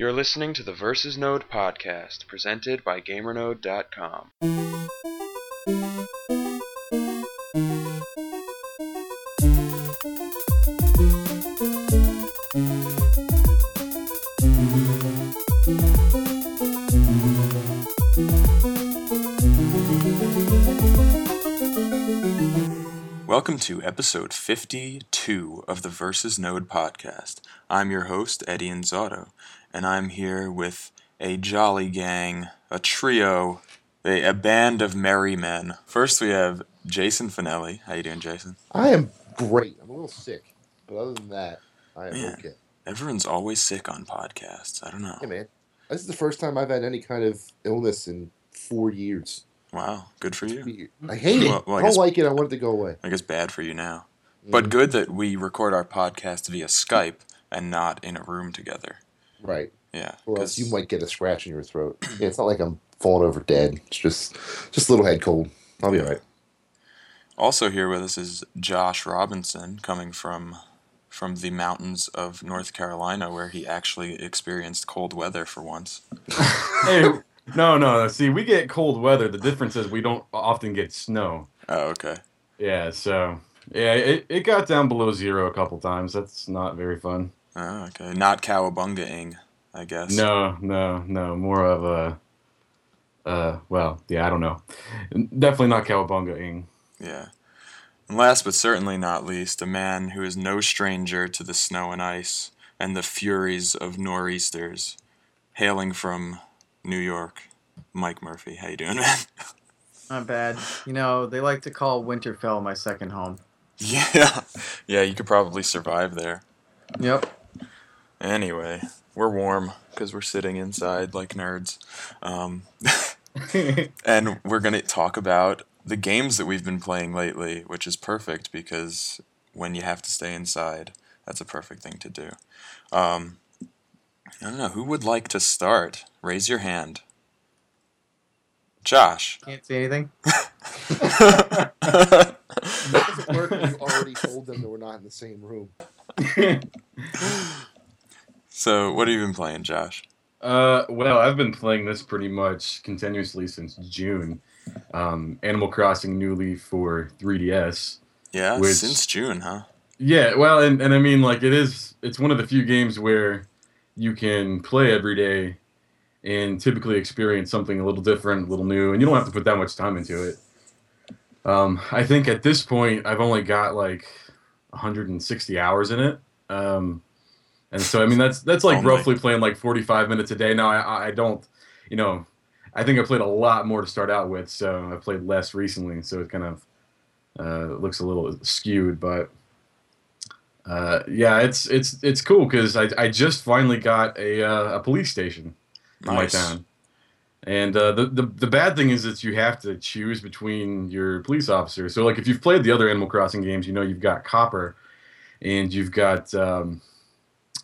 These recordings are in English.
You're listening to the Versus Node podcast, presented by GamerNode.com. Welcome to episode 52 of the Versus Node podcast. I'm your host, Eddie Inzauto, and I'm here with a jolly gang, a trio, a, a band of merry men. First, we have Jason Fanelli. How you doing, Jason? I am great. I'm a little sick, but other than that, I am Man. okay. Everyone's always sick on podcasts. I don't know. Hey, man, this is the first time I've had any kind of illness in four years. Wow, good for you. I hate it. Well- I I don't like it. I want it to go away. I guess bad for you now. But mm. good that we record our podcast via Skype and not in a room together. Right, Yeah. or 'cause- else you might get a scratch in your throat. yeah, it's not like I'm falling over dead. It's just just a little head cold. I'll be all right. Also here with us is Josh Robinson, coming from from the mountains of North Carolina, where he actually experienced cold weather for once. hey, no, no. See, we get cold weather. The difference is we don't often get snow. Oh, okay. Yeah, so yeah, it, it got down below zero a couple times. That's not very fun. Oh, okay. Not cowabunga-ing, I guess. No, no, no. More of a, uh, well, yeah, I don't know. Definitely not cowabunga-ing. Yeah. And last but certainly not least, a man who is no stranger to the snow and ice and the furies of nor'easters, hailing from New York, Mike Murphy. How you doing, man? Not bad. You know, they like to call Winterfell my second home. yeah. Yeah, you could probably survive there. Yep. Anyway, we're warm because we're sitting inside like nerds. Um, and we're going to talk about the games that we've been playing lately, which is perfect because when you have to stay inside, that's a perfect thing to do. Um, I don't know. Who would like to start? Raise your hand. Josh. Can't see anything. That doesn't work you already told them that we're not in the same room. so, what have you been playing, Josh? Uh, well, I've been playing this pretty much continuously since June. Um, Animal Crossing New Leaf for 3DS. Yeah, Which- since June, huh? Yeah, well, and, and I mean, like, it is, it's one of the few games where you can play every day and typically experience something a little different, a little new, and you don't have to put that much time into it. Um, I think at this point, I've only got like 160 hours in it. Um, and so, I mean, that's, that's like Only. roughly playing like 45 minutes a day. Now, I, I don't, you know, I think I played a lot more to start out with, so I played less recently, so it kind of uh, looks a little skewed, but uh, yeah, it's it's it's cool because I, I just finally got a uh, a police station in my town, and uh, the, the the bad thing is that you have to choose between your police officers. So like if you've played the other Animal Crossing games, you know you've got Copper, and you've got um,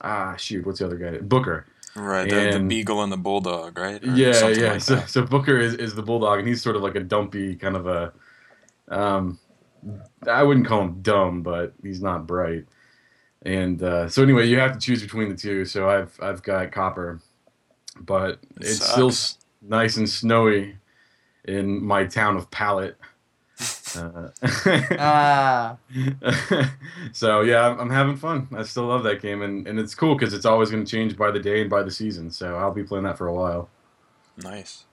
ah shoot, what's the other guy? Booker. Right, the, the beagle and the bulldog, right? Or Yeah, yeah. like so, so Booker is, is the bulldog, and he's sort of like a dumpy kind of a. Um, I wouldn't call him dumb, but he's not bright. And uh, so anyway, you have to choose between the two. So I've I've got Copper, but It it's still sucks. s- nice and snowy in my town of Pallet. Uh, Ah. so yeah, I'm, I'm having fun. I still love that game, and, and it's cool because it's always going to change by the day and by the season. So I'll be playing that for a while. Nice.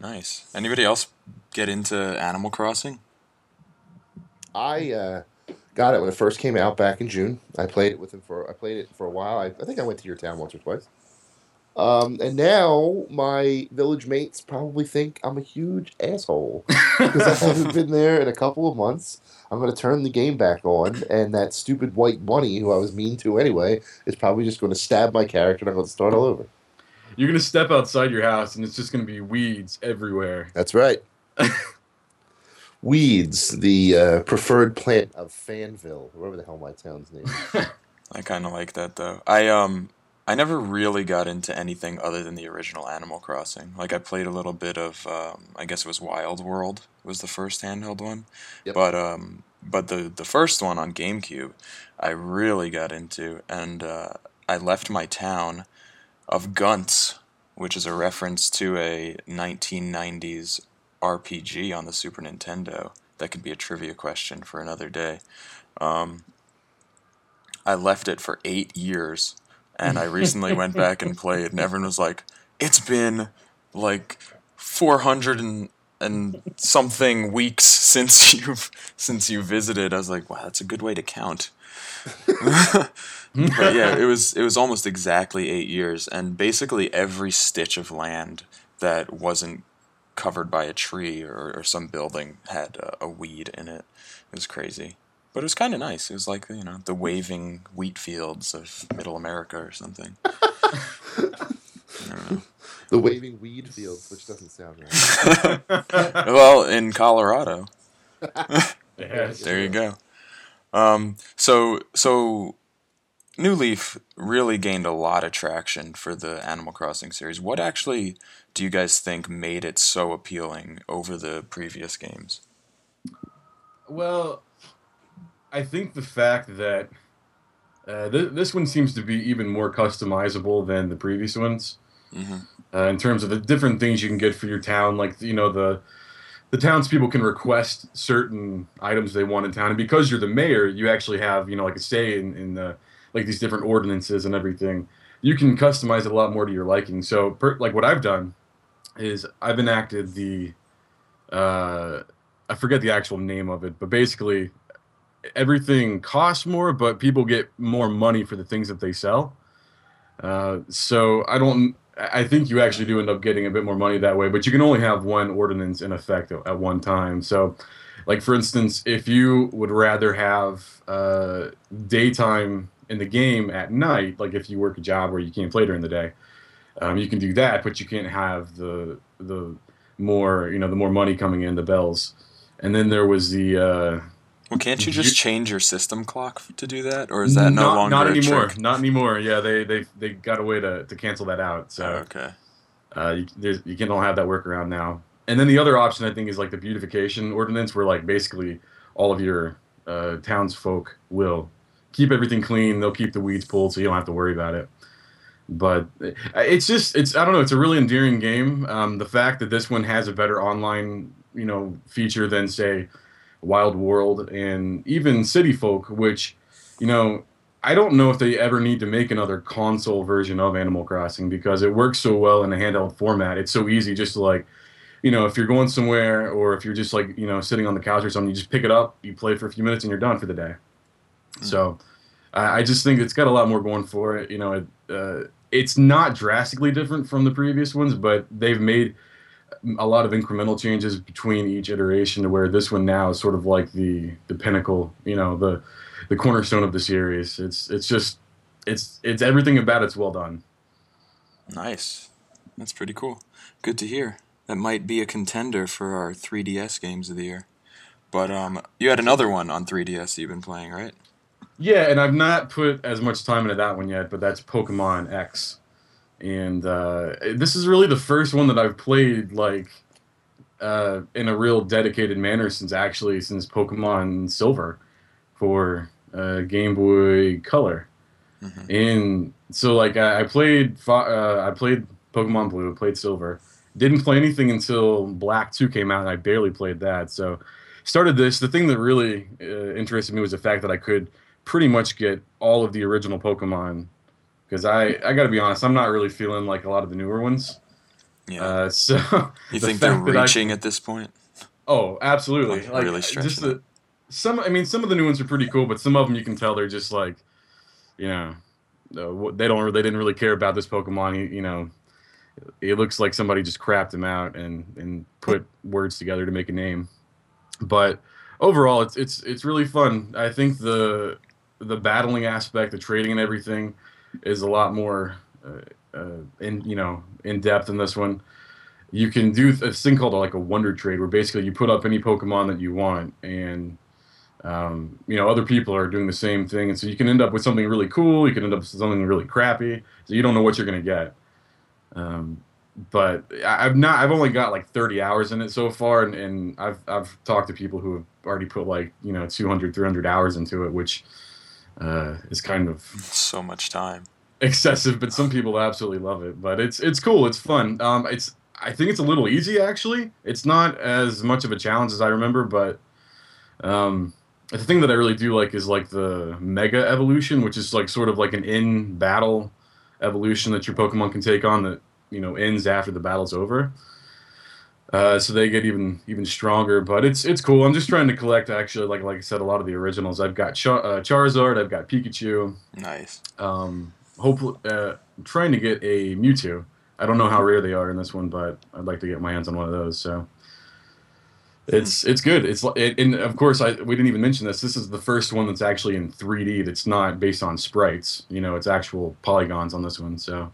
Nice. Anybody else get into Animal Crossing? I uh, got it when it first came out back in June. I played it with him for I played it for a while. I, I think I went to your town once or twice. Um, and now my village mates probably think I'm a huge asshole because I haven't been there in a couple of months. I'm going to turn the game back on, and that stupid white bunny who I was mean to anyway is probably just going to stab my character, and I'm going to start all over. You're gonna step outside your house and it's just gonna be weeds everywhere. That's right. Weeds, the uh, preferred plant of Fanville, whatever the hell my town's name. is. I kind of like that though. I um I never really got into anything other than the original Animal Crossing. Like I played a little bit of um, I guess it was Wild World was the first handheld one. Yep. But um but the the first one on GameCube I really got into and uh, I left my town of Gunts, which is a reference to a 1990s RPG on the Super Nintendo. That could be a trivia question for another day. Um, I left it for eight years, and I recently went back and played, and everyone was like, "It's been like 400 and, and something weeks since you've since you visited." I was like, "Wow, that's a good way to count." but yeah, it was it was almost exactly eight years, and basically every stitch of land that wasn't covered by a tree or, or some building had a, a weed in it. It was crazy, but it was kind of nice. It was like you know the waving wheat fields of Middle America or something. I don't know. The waving weed fields, which doesn't sound right. well, in Colorado. Yes. There you go. Um, so so New Leaf really gained a lot of traction for the Animal Crossing series. What actually do you guys think made it so appealing over the previous games? Well, I think the fact that uh, th- this one seems to be even more customizable than the previous ones hmm uh, in terms of the different things you can get for your town. Like you know the the townspeople can request certain items they want in town, and because you're the mayor, you actually have you know like a say in, in the like these different ordinances and everything. You can customize it a lot more to your liking. So, per, like what I've done is I've enacted the uh, I forget the actual name of it, but basically everything costs more, but people get more money for the things that they sell. Uh, so I don't. I think you actually do end up getting a bit more money that way, but you can only have one ordinance in effect at, one time. So, like for instance, if you would rather have uh, daytime in the game at night, like if you work a job where you can't play during the day, um, you can do that, but you can't have the the more you know the more money coming in the bells. And then there was the uh, Well, can't you just change your system clock to do that, or is that no not, longer not a anymore? trick? Not anymore. Yeah, they they they got a way to, to cancel that out. So Oh, okay. uh, you, you can don't have that workaround now. And then the other option I think is like the beautification ordinance, where like basically all of your uh, townsfolk will keep everything clean. They'll keep the weeds pulled, so you don't have to worry about it. But uh, it's just it's I don't know. It's a really endearing game. Um, the fact that this one has a better online you know feature than say Wild World and even City Folk, which you know I don't know if they ever need to make another console version of Animal Crossing because it works so well in a handheld format. It's so easy just to like, you know, if you're going somewhere or if you're just like, you know, sitting on the couch or something, you just pick it up, you play for a few minutes, and you're done for the day. So, I I just think it's got a lot more going for it. You know, it, uh, it's not drastically different from the previous ones, but they've made a lot of incremental changes between each iteration to where this one now is sort of like the the pinnacle. You know, the the cornerstone of the series. It's it's just it's it's everything about it's well done. Nice. That's pretty cool. Good to hear. That might be a contender for our 3DS games of the year. But um, you had another one on 3DS you've been playing, right? Yeah, and I've not put as much time into that one yet, but that's Pokemon X, and uh, this is really the first one that I've played like uh, in a real dedicated manner since actually since Pokemon Silver for uh, Game Boy Color. Mhm. And so like I, I played uh, I played Pokemon Blue, played Silver, didn't play anything until Black Two came out, and I barely played that. So started this. The thing that really uh, interested me was the fact that I could pretty much get all of the original Pokemon. Because I I got to be honest, I'm not really feeling like a lot of the newer ones. Yeah. Uh, so you the think they're that I- reaching at this point? Oh, absolutely. Like, Like, really just the some. I mean, some of the new ones are pretty cool, but some of them you can tell they're just like, you know, they don't. They didn't really care about this Pokemon. You, you know, it looks like somebody just crapped him out and and put words together to make a name. But overall, it's it's it's really fun. I think the the battling aspect, the trading and everything, is a lot more uh, uh, in you know in depth in this one. You can do a thing called like a wonder trade where basically you put up any pokemon that you want and um, you know other people are doing the same thing. And so you can end up with something really cool. You can end up with something really crappy. So you don't know what you're to get. Um, but I- i've not i've only got like 30 hours in it so far. And, and i've i've talked to people who have already put like you know 200 300 hours into it which uh, is kind of So much time. excessive, but some people absolutely love it. But it's it's cool. It's fun. Um, it's I think it's a little easy actually. It's not as much of a challenge as I remember, but um, the thing that I really do like is like the mega evolution, which is like sort of like an in battle evolution that your Pokemon can take on that you know ends after the battle's over. Uh, so they get even even stronger, but it's it's cool. I'm just trying to collect actually, like like I said, a lot of the originals. I've got Char- uh, Charizard, I've got Pikachu. Nice. Um, hopefully, uh, I'm trying to get a Mewtwo. I don't know how rare they are in this one, but I'd like to get my hands on one of those. So it's it's good. It's it, and of course I we didn't even mention this. This is the first one that's actually in 3D. That's not based on sprites. You know, it's actual polygons on this one. So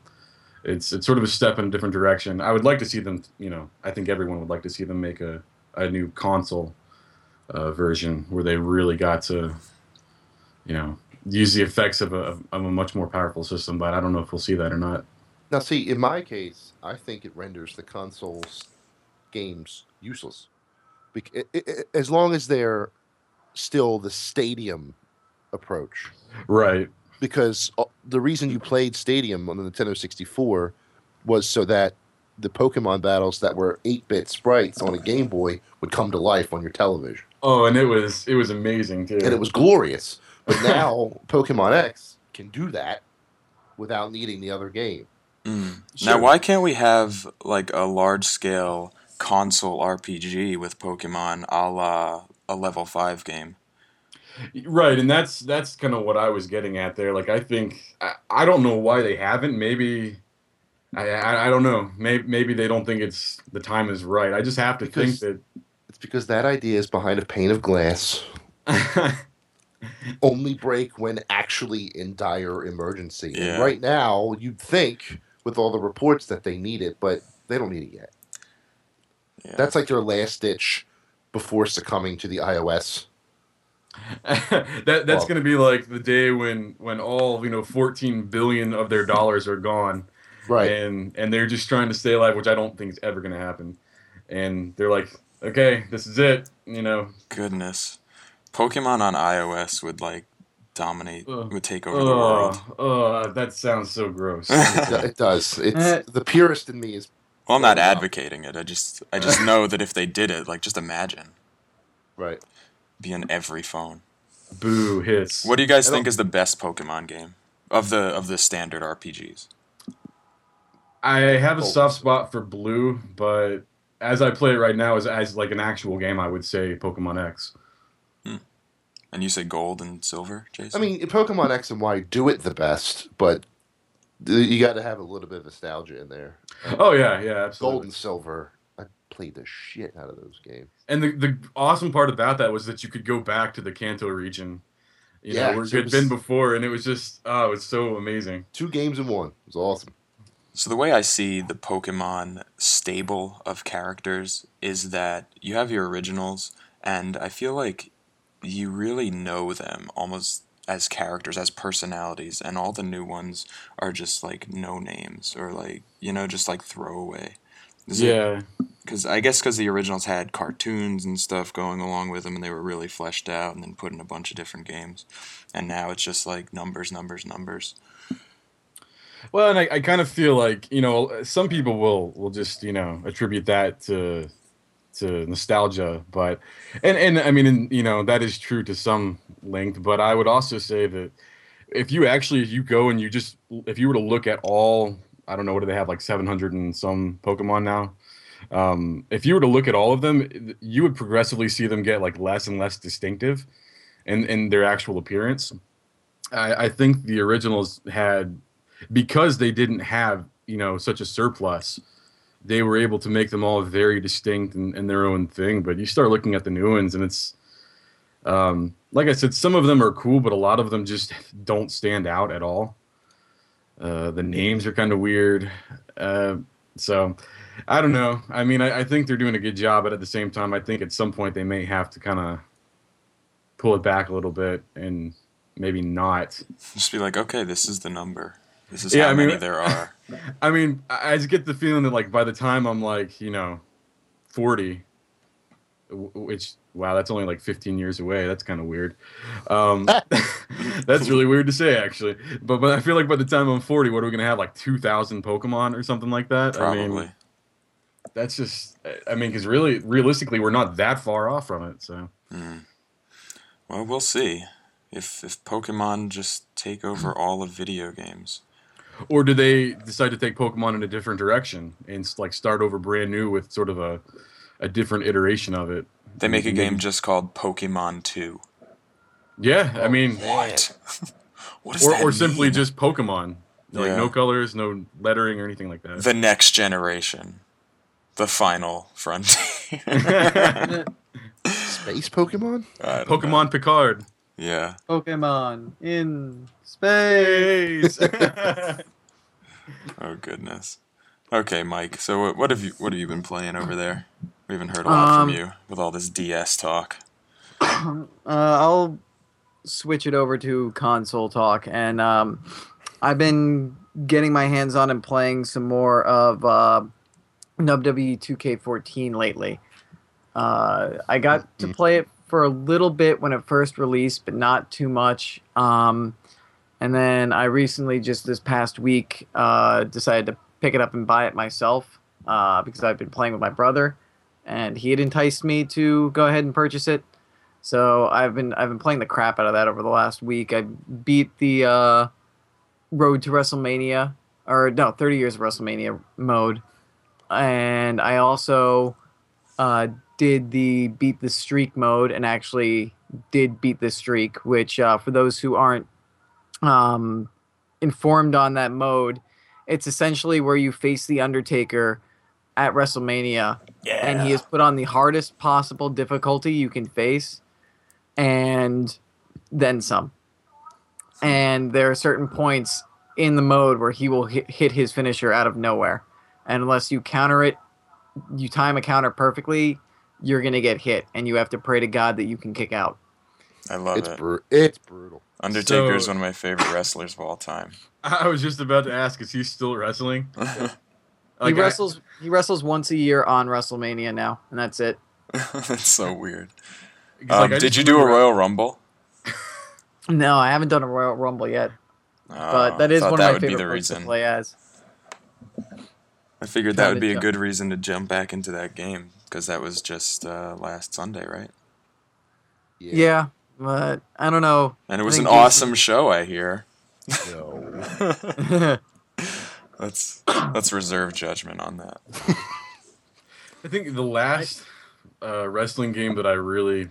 it's it's sort of a step in a different direction. I would like to see them. You know, I think everyone would like to see them make a a new console uh, version where they really got to, you know, use the effects of a of a much more powerful system. But I don't know if we'll see that or not. Now, see, in my case, I think it renders the console's games useless. Bec- i- i- i- as long as they're still the stadium approach. Right. Because uh, the reason you played Stadium on the Nintendo 64 was so that the Pokemon battles that were 8 bit sprites on a Game Boy would come to life on your television. Oh, and it was it was amazing too. And it was glorious. But now Pokemon X can do that without needing the other game. Mm. Sure. Now, why can't we have like a large scale console RPG with Pokemon a la a level five game? Right, and that's that's kind of what I was getting at there. Like, I think I, I don't know why they haven't. Maybe I, I I don't know. Maybe maybe they don't think it's the time is right. I just have to Because- think that It's because that idea is behind a pane of glass. only break when actually in dire emergency. Yeah. right now, you'd think with all the reports that they need it, but they don't need it yet. Yeah. That's like their last ditch before succumbing to the iOS. that that's Well- gonna be like the day when when all you know 14 billion of their dollars are gone. Right. and and they're just trying to stay alive, which I don't think is ever going to happen. And they're like, okay, this is it. You know, Goodness, Pokemon on iOS would like dominate, Ugh. would take over the world. oh, oh, that sounds so gross. it, do- it does. It's Eh. the purist in me is Well, I'm not advocating it. I just I just know that if they did it, like just imagine right. Be in every phone. Boo hits. What do you guys I think don't- is the best Pokemon game of the of the standard RPGs? I have a Oh. soft spot for blue, but as I play it right now, as as like an actual game, I would say Pokemon X. Hmm. And you say gold and silver, Jason? I mean, Pokemon X and Y do it the best, but you got to have a little bit of nostalgia in there. Oh yeah, yeah, absolutely. Gold and Silver, I played the shit out of those games. And the the awesome part about that was that you could go back to the Kanto region. You Yeah, know, where so you it had been before, and it was just oh, it's so amazing. Two games in one. It was awesome. So the way I see the Pokemon stable of characters is that you have your originals, and I feel like you really know them almost as characters, as personalities, and all the new ones are just like no names or like you know just like throwaway. Is it- yeah, because I guess because the originals had cartoons and stuff going along with them, and they were really fleshed out, and then put in a bunch of different games. And now it's just like numbers, numbers, numbers. Well, and I, I kind of feel like you know some people will will just you know attribute that to to nostalgia, but and and I mean and, you know that is true to some length, but I would also say that if you actually if you go and you just if you were to look at all I don't know what do they have like seven hundred and some Pokemon now. Um, if you were to look at all of them, you would progressively see them get like less and less distinctive in in their actual appearance. I, I think the originals had because they didn't have you know such a surplus they were able to make them all very distinct and, and their own thing. But you start looking at the new ones and it's um, like i said some of them are cool but a lot of them just don't stand out at all. Uh, the names are kind of weird. Uh, so i don't know i mean I, I think they're doing a good job but at the same time i think at some point they may have to kind of pull it back a little bit and maybe not Just be like, okay, this is the number. This is Yeah, how I mean- many there are. I mean, I I just get the feeling that like by the time I'm like, you know, 40, which wow, that's only like 15 years away. That's kind of weird. Um, that's really weird to say, actually. But but I feel like by the time I'm 40, what are we gonna have? Like 2,000 Pokemon or something like that? I Probably. mean, that's just. I mean, because really, realistically, we're not that far off from it. So Hmm. Well, we'll see if if Pokemon just take over all of video games. or do they decide to take Pokemon in a different direction and like start over brand new with sort of a a different iteration of it? They make a game just called Pokemon Two. Yeah, I mean, What? what does or that or simply mean? just Pokemon, like Yeah. no colors, no lettering or anything like that. the next generation, the final frontier. Space Pokemon? I don't know. Pokemon Picard. Yeah. Pokemon in space. Oh goodness. Okay, Mike. So what, what have you what have you been playing over there? We haven't heard a lot Um, from you with all this DS talk. uh, I'll switch it over to console talk, and um, I've been getting my hands on and playing some more of uh, WWE 2K14 lately. Uh, I got to play it for a little bit when it first released, but not too much. Um, and then I recently, just this past week, uh, decided to pick it up and buy it myself uh, because I've been playing with my brother, and he had enticed me to go ahead and purchase it. So I've been I've been playing the crap out of that over the last week. I beat the uh, Road to WrestleMania, or no, 30 Years of WrestleMania mode, and I also uh, did the Beat the Streak mode, and actually did beat the streak. Which, uh, for those who aren't um, informed on that mode, it's essentially where you face the Undertaker at WrestleMania Yeah. and he is put on the hardest possible difficulty you can face and then some and there are certain points in the mode where he will hit, hit his finisher out of nowhere and unless you counter it you time a counter perfectly you're going to get hit and you have to pray to god that you can kick out I love It's it. bru- it's brutal. Undertaker is So- one of my favorite wrestlers of all time. I was just about to ask, is he still wrestling? he Like, I- wrestles he wrestles once a year on wrestlemania now and that's it That's so weird. Um, like, did you do a remember- Royal Rumble? no i haven't done a royal rumble yet but Oh, that is thought one that of my would be favorite the modes to play as I figured that would to be a good reason to jump back into that game because that was just uh, last Sunday, right? yeah yeah. but i don't know And it was an think Jason- awesome show, I hear. No. let's let's reserve judgment on that. I think the last uh, wrestling game that I really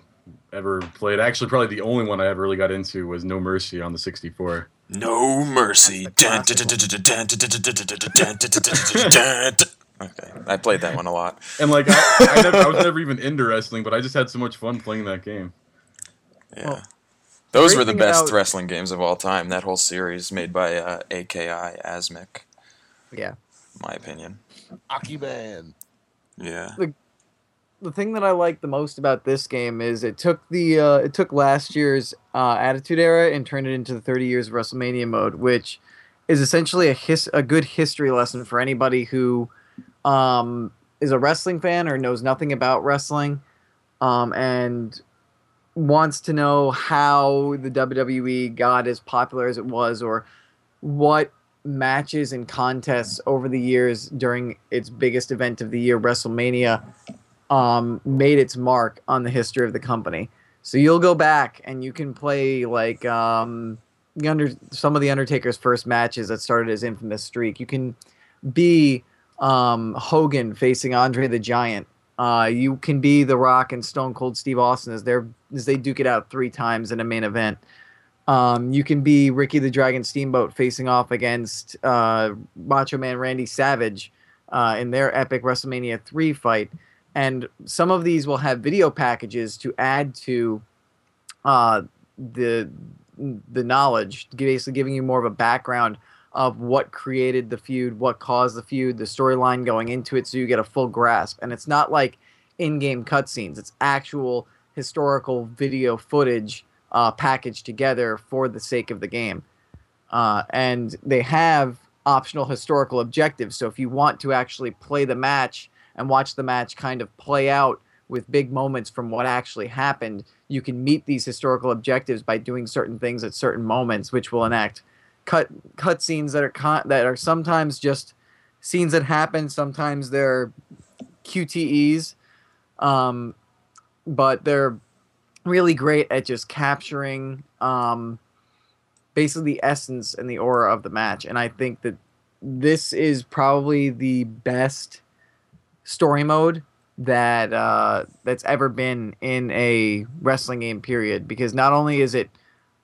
ever played, actually probably the only one I ever really got into was No Mercy on the 64. No mercy. Okay, I played that one a lot. And like I, I, never, I was never even into wrestling, but I just had so much fun playing that game. Yeah. Well, Those were the best about- wrestling games of all time. That whole series made by uh, AKI Asmik, yeah my opinion. Aki Man. Yeah. the thing that I like the most about this game is it took the uh, it took last year's uh, Attitude Era and turned it into the 30 years of WrestleMania mode, which is essentially a his a good history lesson for anybody who um, is a wrestling fan or knows nothing about wrestling um, and wants to know how the WWE got as popular as it was or what matches and contests over the years during its biggest event of the year, WrestleMania, um, made its mark on the history of the company. So you'll go back and you can play like um, under some of the Undertaker's first matches that started his infamous streak. You can be um, Hogan facing Andre the Giant. Uh, you can be The Rock and Stone Cold Steve Austin as as they duke it out three times in a main event. Um, you can be Ricky the Dragon Steamboat facing off against uh, Macho Man Randy Savage uh, in their epic WrestleMania 3 fight. And some of these will have video packages to add to uh, the the knowledge, basically giving you more of a background of what created the feud, what caused the feud, the storyline going into it, so you get a full grasp. And it's not like in-game cutscenes; it's actual historical video footage uh, packaged together for the sake of the game. Uh, and they have optional historical objectives. So if you want to actually play the match and watch the match kind of play out with big moments from what actually happened, you can meet these historical objectives by doing certain things at certain moments, which will enact cut cut scenes that are con- that are sometimes just scenes that happen. Sometimes they're QTEs, um, but they're really great at just capturing um, basically the essence and the aura of the match. And I think that this is probably the best story mode that uh, that's ever been in a wrestling game. Period. Because not only is it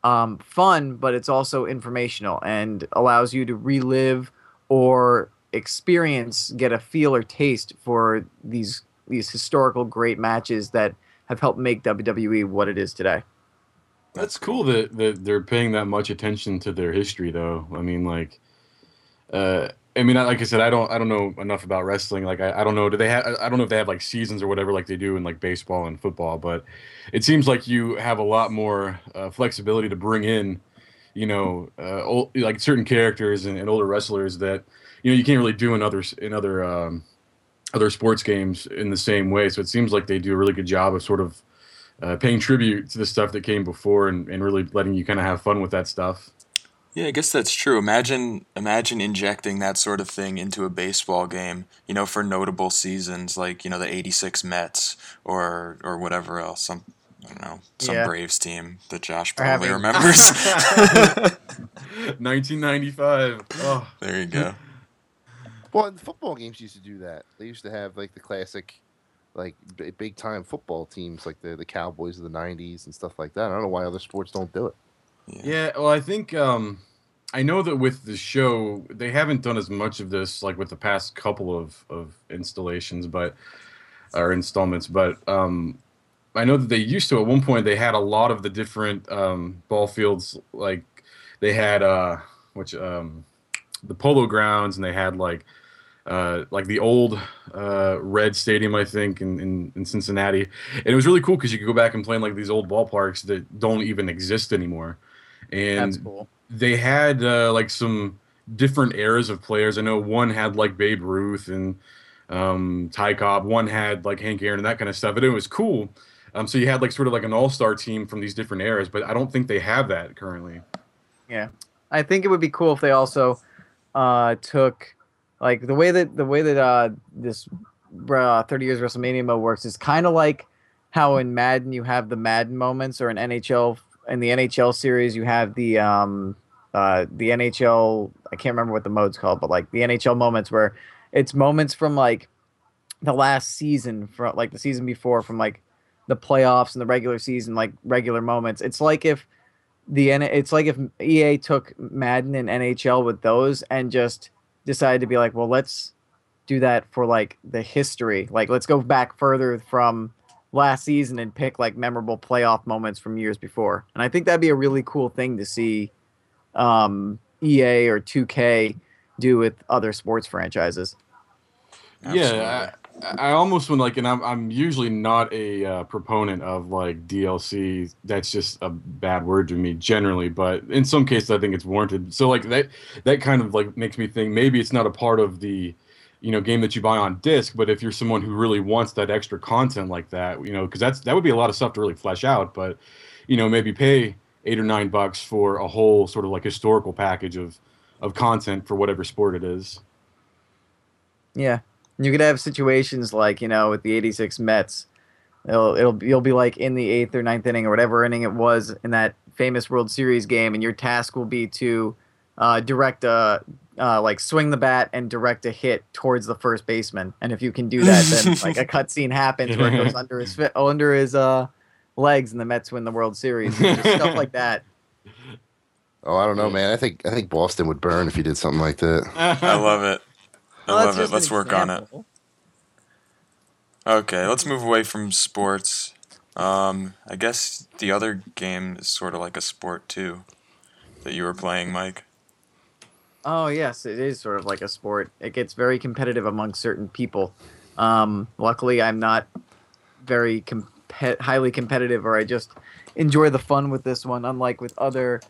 um, fun, but it's also informational and allows you to relive or experience, get a feel or taste for these these historical great matches that have helped make WWE what it is today. That's cool that, that they're paying that much attention to their history, though. I mean, like, uh, I mean, like I said, I don't, I don't know enough about wrestling. Like, I, I don't know, do they have, I don't know if they have like seasons or whatever, like they do in like baseball and football. But it seems like you have a lot more uh, flexibility to bring in, you know, uh, old, like certain characters and, and older wrestlers that you know you can't really do in other in other um, other sports games in the same way. So it seems like they do a really good job of sort of uh, paying tribute to the stuff that came before and, and really letting you kind of have fun with that stuff. Yeah, I guess that's true. Imagine imagine injecting that sort of thing into a baseball game, you know, for notable seasons like, you know, the 86 Mets or or whatever else. Some I don't know, some Yeah. Braves team that Josh probably remembers. 1995. Oh, there you go. Well, in football games used to do that. They used to have like the classic, like big time football teams, like the the Cowboys of the '90s and stuff like that. I don't know why other sports don't do it. Yeah. Well, I think um, I know that with the show, they haven't done as much of this like with the past couple of, of installations, but or installments. But um, I know that they used to at one point. They had a lot of the different um, ball fields. Like they had uh, which um, the Polo Grounds, and they had like uh, like the old uh, Red Stadium, I think, in, in, in Cincinnati. And it was really cool because you could go back and play in like these old ballparks that don't even exist anymore. And That's cool. they had uh, like some different eras of players. I know one had like Babe Ruth and um, Ty Cobb. One had like Hank Aaron and that kind of stuff. And it was cool. Um, so you had like sort of like an all-star team from these different eras, but I don't think they have that currently. Yeah, I think it would be cool if they also uh, took like the way that the way that uh, this uh, 30 years WrestleMania mode works is kind of like how in Madden you have the Madden moments, or in NHL in the NHL series you have the um, uh, the NHL. I can't remember what the mode's called, but like the NHL moments where it's moments from like the last season, from like the season before, from like the playoffs and the regular season, like regular moments. It's like if the it's like if EA took Madden and NHL with those and just decided to be like, well, let's do that for like the history. Like, let's go back further from last season and pick like memorable playoff moments from years before. And I think that'd be a really cool thing to see um, EA or 2K do with other sports franchises. Yeah, I, I almost would like, and I'm I'm usually not a uh, proponent of like DLC. That's just a bad word to me generally, but in some cases I think it's warranted. So like that that kind of like makes me think maybe it's not a part of the you know game that you buy on disc, but if you're someone who really wants that extra content like that, you know, because that's that would be a lot of stuff to really flesh out, but you know maybe pay eight or nine bucks for a whole sort of like historical package of of content for whatever sport it is. Yeah, you could have situations like you know with the '86 Mets. It'll it'll you'll be like in the eighth or ninth inning or whatever inning it was in that famous World Series game, and your task will be to uh, direct a uh, like swing the bat and direct a hit towards the first baseman. And if you can do that, then like a cutscene happens where it goes under his fi- under his uh, legs, and the Mets win the World Series. Just stuff like that. Oh, I don't know, man. I think I think Boston would burn if you did something like that. I love it. I Well, love it. Let's work on it. Okay, let's move away from sports. Um, I guess the other game is sort of like a sport too, that you were playing, Mike. Oh yes, it is sort of like a sport. It gets very competitive among certain people. Um, luckily, I'm not very compe- highly competitive, or I just enjoy the fun with this one. Unlike with other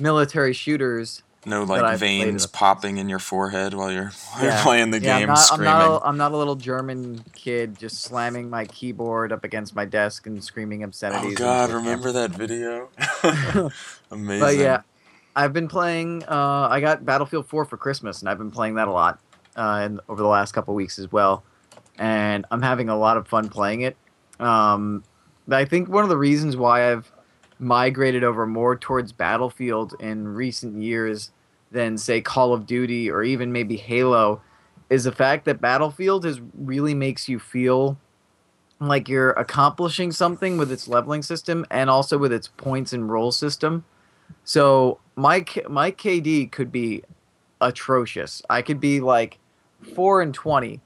military shooters, No like veins popping in your forehead while you're, while you're playing the Yeah, game I'm not, I'm not, a, I'm not a little German kid just slamming my keyboard up against my desk and screaming obscenities. oh god, remember that video? Amazing. But yeah, I've been playing. Uh, I got Battlefield 4 for Christmas, and I've been playing that a lot uh, in, over the last couple weeks as well. And I'm having a lot of fun playing it. Um, I think one of the reasons why I've migrated over more towards Battlefield in recent years than say Call of Duty or even maybe Halo is the fact that Battlefield is really makes you feel like you're accomplishing something with its leveling system and also with its points and roll system. So my my KD could be atrocious. I could be like four and twenty,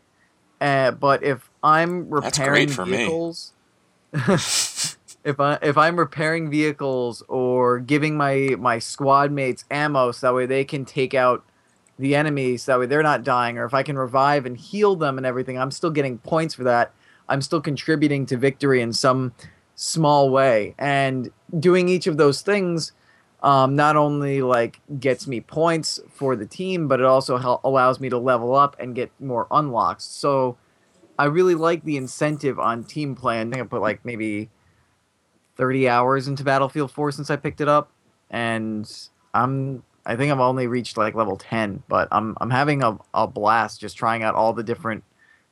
uh, but if I'm repairing great for me. vehicles, if I if I'm repairing vehicles or giving my my squad mates ammo so that way they can take out the enemies so that way they're not dying, or if I can revive and heal them and everything, I'm still getting points for that. I'm still contributing to victory in some small way, and doing each of those things um, not only like gets me points for the team, but it also hel- allows me to level up and get more unlocks. So I really like the incentive on team play. I think I put like maybe 30 hours into Battlefield 4 since I picked it up, and I'm I think I've only reached like level 10, but I'm I'm having a, a blast just trying out all the different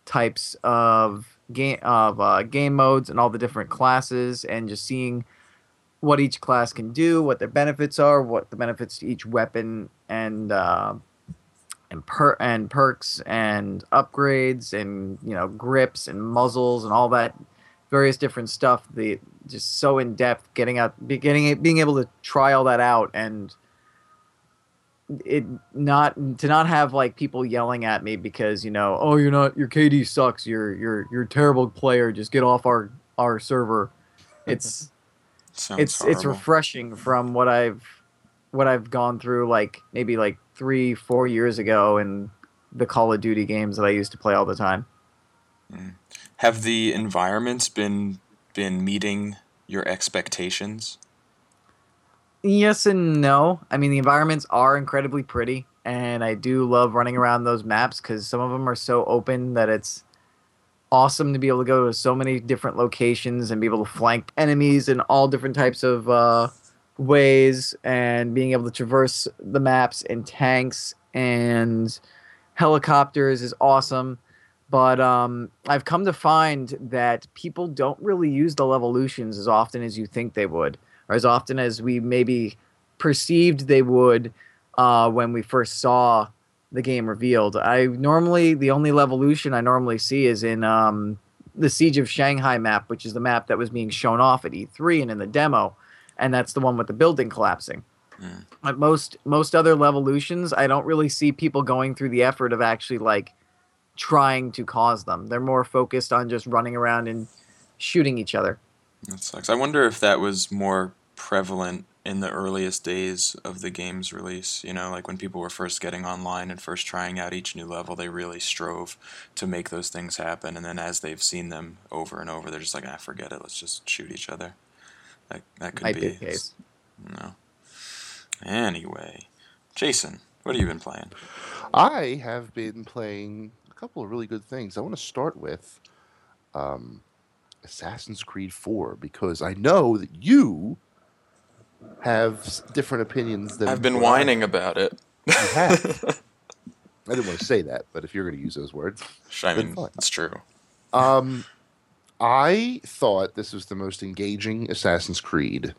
types of game of uh, game modes and all the different classes and just seeing what each class can do, what their benefits are, what the benefits to each weapon and uh, and per and perks and upgrades and you know grips and muzzles and all that various different stuff. The just so in depth, getting out, be- getting it, being able to try all that out and it not to not have like people yelling at me because you know oh you're not your KD sucks. You're you're you're a terrible player. Just get off our our server. It's Sounds it's it's refreshing from what I've what I've gone through like maybe like three four years ago in the Call of Duty games that I used to play all the time. Hmm. Have the environments been been meeting your expectations? Yes and no. I mean the environments are incredibly pretty, and I do love running around those maps because some of them are so open that it's awesome to be able to go to so many different locations and be able to flank enemies in all different types of uh, ways and being able to traverse the maps in tanks and helicopters is awesome. But um, I've come to find that people don't really use the levolutions as often as you think they would, or as often as we maybe perceived they would uh, when we first saw the game revealed. I normally the only levolution I normally see is in um, the Siege of Shanghai map, which is the map that was being shown off at E3 and in the demo, and that's the one with the building collapsing. Mm. At most most other levolutions, I don't really see people going through the effort of actually like trying to cause them. They're more focused on just running around and shooting each other. That sucks. I wonder if that was more prevalent in the earliest days of the game's release. You know, like when people were first getting online and first trying out each new level, they really strove to make those things happen. And then as they've seen them over and over, they're just like, ah, forget it. Let's just shoot each other. That that could Might be. be the case. No. Anyway, Jason, what have you been playing? I have been playing a couple of really good things. I want to start with um, Assassin's Creed 4 because I know that you have different opinions than I've been what I- whining about it. You have. I didn't want to say that, but if you're going to use those words, I mean, it's true. um, I thought this was the most engaging Assassin's Creed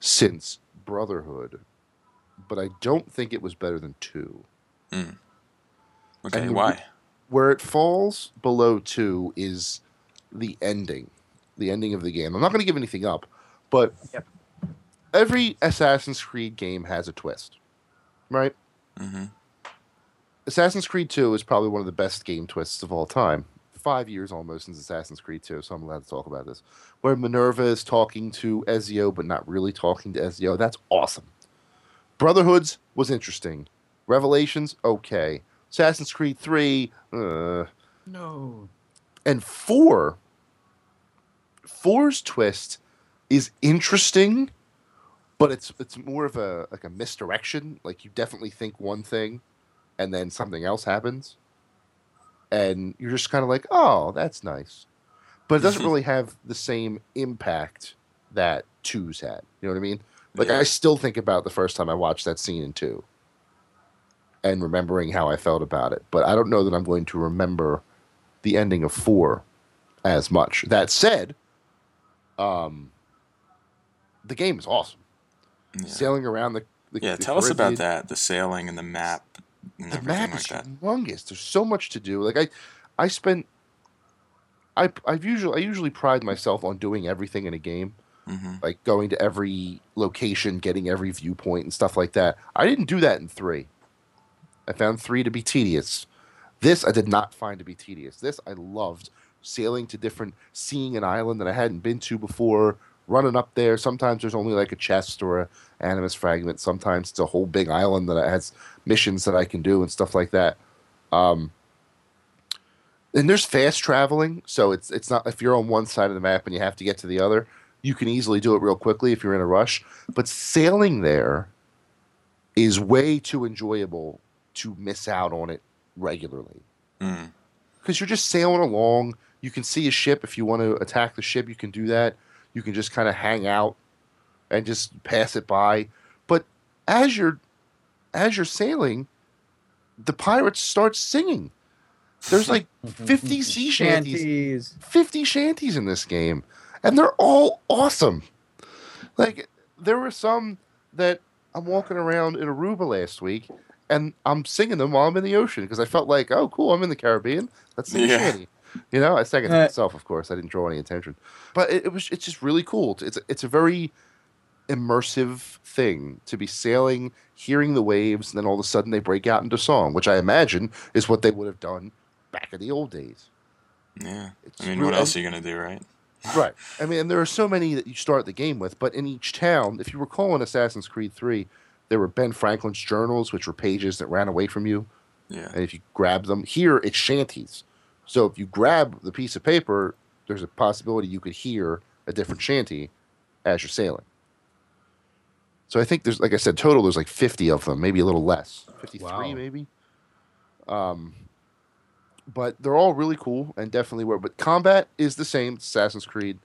since Brotherhood, but I don't think it was better than two. Okay, and why? where it falls below two is the ending, the ending of the game. I'm not going to give anything up, but Yep. Every Assassin's Creed game has a twist, right? hmm Assassin's Creed 2 is probably one of the best game twists of all time. Five years almost since Assassin's Creed 2, so I'm allowed to talk about this. Where Minerva is talking to Ezio, but not really talking to Ezio. That's awesome. Brotherhoods was interesting. Revelations, okay. Assassin's Creed 3, uh, No. and four four's twist is interesting but it's it's more of a like a misdirection. Like you definitely think one thing, and then something else happens, and you're just kind of like, oh, that's nice, but it doesn't really have the same impact that twos had. You know what I mean? Like Yeah. I still think about the first time I watched that scene in two, and remembering how I felt about it. But I don't know that I'm going to remember the ending of four as much. That said, um, the game is awesome. Yeah. Sailing around the, the Yeah, the tell us about that. The sailing and the map and The map like is that. humongous. There's so much to do. Like I, I spent. I I've usually I usually pride myself on doing everything in a game, hmm like going to every location, getting every viewpoint and stuff like that. I didn't do that in three. I found three to be tedious. This I did not find to be tedious. This I loved sailing to different, seeing an island that I hadn't been to before, running up there. Sometimes there's only like a chest or a animus fragment. Sometimes it's a whole big island that has missions that I can do and stuff like that. Um, and there's fast traveling, so it's it's not if you're on one side of the map and you have to get to the other, you can easily do it real quickly if you're in a rush. But sailing there is way too enjoyable to miss out on it regularly Mm. because you're just sailing along. You can see a ship if you want to attack the ship. You can do that. You can just kind of hang out and just pass it by. But as you're as you're sailing, the pirates start singing. There's like 50 sea shanties Shanties. 50 shanties in this game and they're all awesome like there were some that i'm walking around in aruba last week and i'm singing them while i'm in the ocean because i felt like oh cool i'm in the caribbean let's sing a Yeah. shanty you know i second to Uh, myself of course i didn't draw any attention but it, it was it's just really cool it's it's a very immersive thing to be sailing hearing the waves and then all of a sudden they break out into song which i imagine is what they would have done back in the old days Yeah. It's I mean, really- what else are you gonna do, right? right. I mean, and there are so many that you start the game with, but in each town, if you recall in Assassin's Creed 3, there were Ben Franklin's journals, which were pages that ran away from you. Yeah. And if you grab them, here it's shanties. So if you grab the piece of paper, there's a possibility you could hear a different shanty as you're sailing. So I think there's, like I said, total there's like 50 of them, maybe a little less, 53 Wow. maybe. Um, but they're all really cool and definitely work. But combat is the same, it's Assassin's Creed.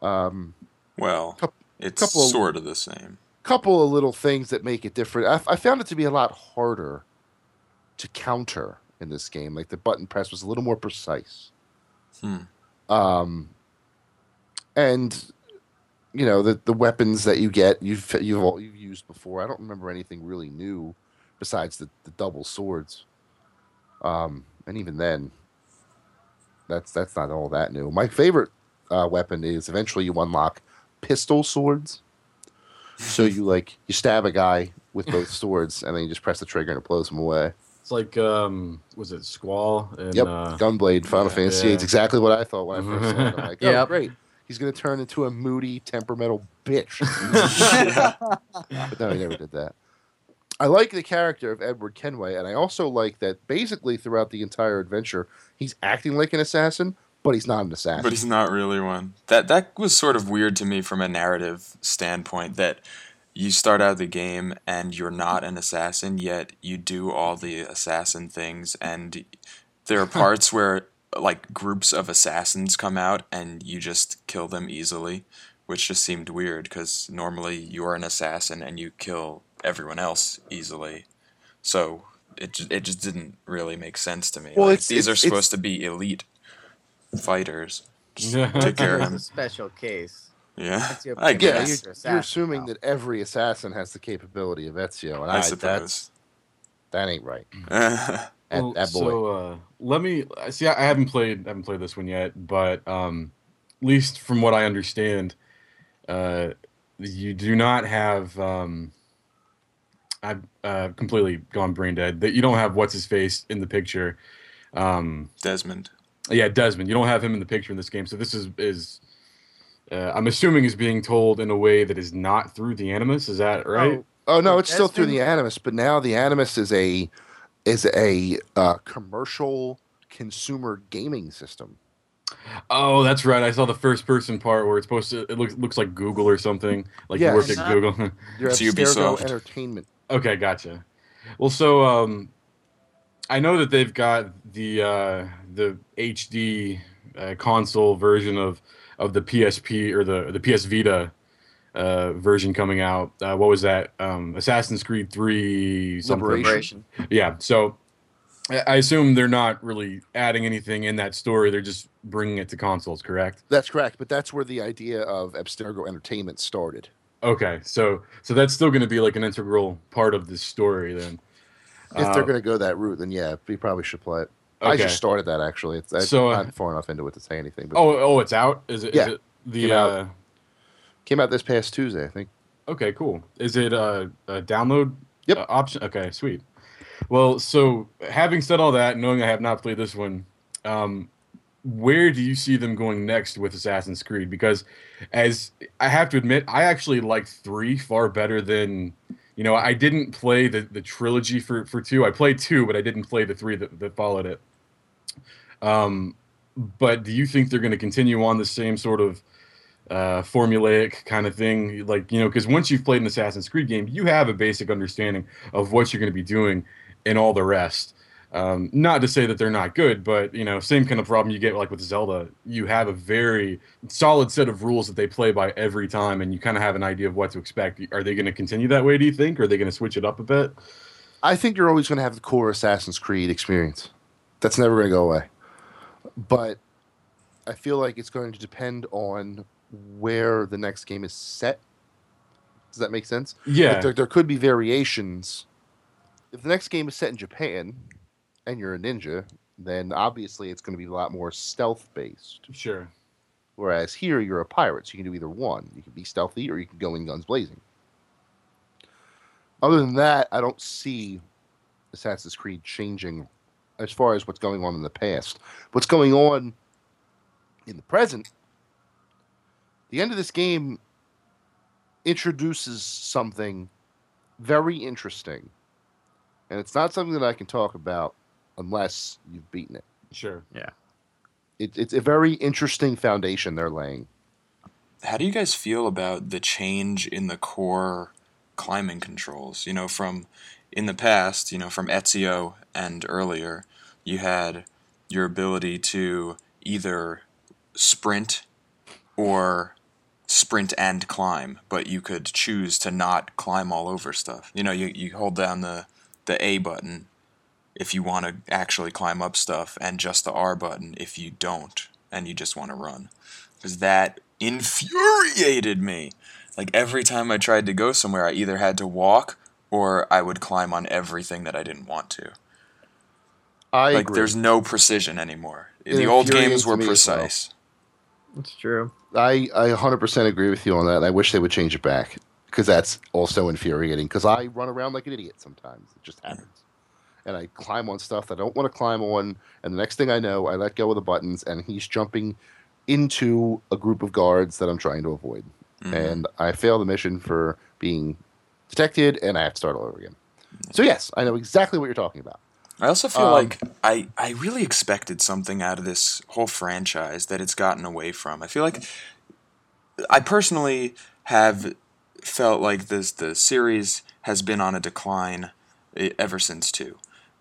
Um, Well, Coup- it's couple- sort of the same. couple of little things that make it different. I, I found it to be a lot harder to counter in this game. Like the button press was a little more precise. Hmm. Um, and you know the the weapons that you get you've you've all, you've used before. I don't remember anything really new besides the, the double swords. Um, and even then, that's that's not all that new. My favorite uh, weapon is eventually you unlock pistol swords. So you like you stab a guy with both swords, and then you just press the trigger and it blows him away. It's like um, was it Squall? And, Yep, Uh, Gunblade, Final yeah. Fantasy. Yeah. It's exactly what I thought when I first saw it. I'm like, oh, Yep. great. He's gonna turn into a moody, temperamental bitch. but no, he never did that. I like the character of Edward Kenway, and I also like that basically throughout the entire adventure, he's acting like an assassin, but he's not an assassin. But he's not really one. That that was sort of weird to me from a narrative standpoint that you start out the game and you're not an assassin yet you do all the assassin things and there are parts where like groups of assassins come out and you just kill them easily which just seemed weird because normally you're an assassin and you kill everyone else easily. So it, ju- it just didn't really make sense to me. Well, like, it's- these are it's- supposed to be elite fighters. Just take care of It's him a special case. Yeah That's I guess. you're, you're assuming now. that every assassin has the capability of Ezio, and I I, suppose. that's that ain't right. That, Well, that boy. So uh, let me see. I haven't played. I haven't played this one yet, but um, at least from what I understand, uh, you do not have. Um, I've uh, completely gone brain dead. That you don't have what's his face in the picture. Um, Desmond. yeah, Desmond. You don't have him in the picture in this game. So this is is. Uh, I'm assuming is being told in a way that is not through the animus. Is that right? Oh no, it's still through the Animus, but now the Animus is a is a uh, commercial consumer gaming system. Oh, that's right. I saw the first person part where it's supposed to. It looks looks like Google or something. Like you work at Google. You're It's at Abstergo Ubisoft. Entertainment. okay, gotcha. Well, so um, I know that they've got the uh, the HD uh, console version of of the PSP or the the PS Vita uh, version coming out. Uh, what was that? Um, Assassin's Creed Three. Something. Liberation. Liberation. Yeah. So I I assume they're not really adding anything in that story. They're just bringing it to consoles, correct? That's correct, but that's where the idea of Abstergo Entertainment started. Okay. So so that's still going to be like an integral part of this story then. If Uh, they're going to go that route, then yeah, we probably should play it. I just started that actually. It's, I'm So, uh, not far enough into it to say anything. But Oh, oh, it's out. Is it? is Yeah. it the Came out. uh, came out this past Tuesday, I think. okay, cool. Is it uh, a download Yep. uh, option? Okay, sweet. Well, so having said all that, knowing I have not played this one, um, where do you see them going next with Assassin's Creed? Because, as I have to admit, I actually like three far better than. You know, I didn't play the, the trilogy for, for two. I played two, but I didn't play the three that, that followed it. Um, but do you think they're going to continue on the same sort of uh, formulaic kind of thing? Like, you know, because once you've played an Assassin's Creed game, you have a basic understanding of what you're going to be doing and all the rest. Um, not to say that they're not good, but you know, same kind of problem you get like with Zelda. You have a very solid set of rules that they play by every time, and you kind of have an idea of what to expect. Are they going to continue that way? Do you think? Or are they going to switch it up a bit? I think you're always going to have the core Assassin's Creed experience. That's never going to go away. But I feel like it's going to depend on where the next game is set. Does that make sense? Yeah, Like, there, there could be variations. If the next game is set in Japan and you're a ninja, then obviously it's going to be a lot more stealth based. sure. Whereas here you're a pirate, so you can do either one. You can be stealthy or you can go in guns blazing. Other than that, I don't see Assassin's Creed changing as far as what's going on in the past. What's going on in the present, the end of this game introduces something very interesting. And it's not something that I can talk about unless you've beaten it. Sure. Yeah. It it's a very interesting foundation they're laying. How do you guys feel about the change in the core climbing controls? You know, from in the past, you know, from Ezio and earlier, you had your ability to either sprint or sprint and climb, but you could choose to not climb all over stuff. You know, you, you hold down the, the A button if you want to actually climb up stuff, and just the R button if you don't and you just want to run. Because that infuriated me. Like every time I tried to go somewhere, I either had to walk or I would climb on everything that I didn't want to. I like agree. there's no precision anymore. It the old games were me well. precise. That's true. I I 100% agree with you on that. I wish they would change it back because that's also infuriating. Because I run around like an idiot sometimes. It just happens, and I climb on stuff that I don't want to climb on. And the next thing I know, I let go of the buttons, and he's jumping into a group of guards that I'm trying to avoid, Mhm. and I fail the mission for being detected, and I have to start all over again. So yes, I know exactly what you're talking about. I also feel Um, like I, I really expected something out of this whole franchise that it's gotten away from. I feel like I personally have felt like this the series has been on a decline ever since two.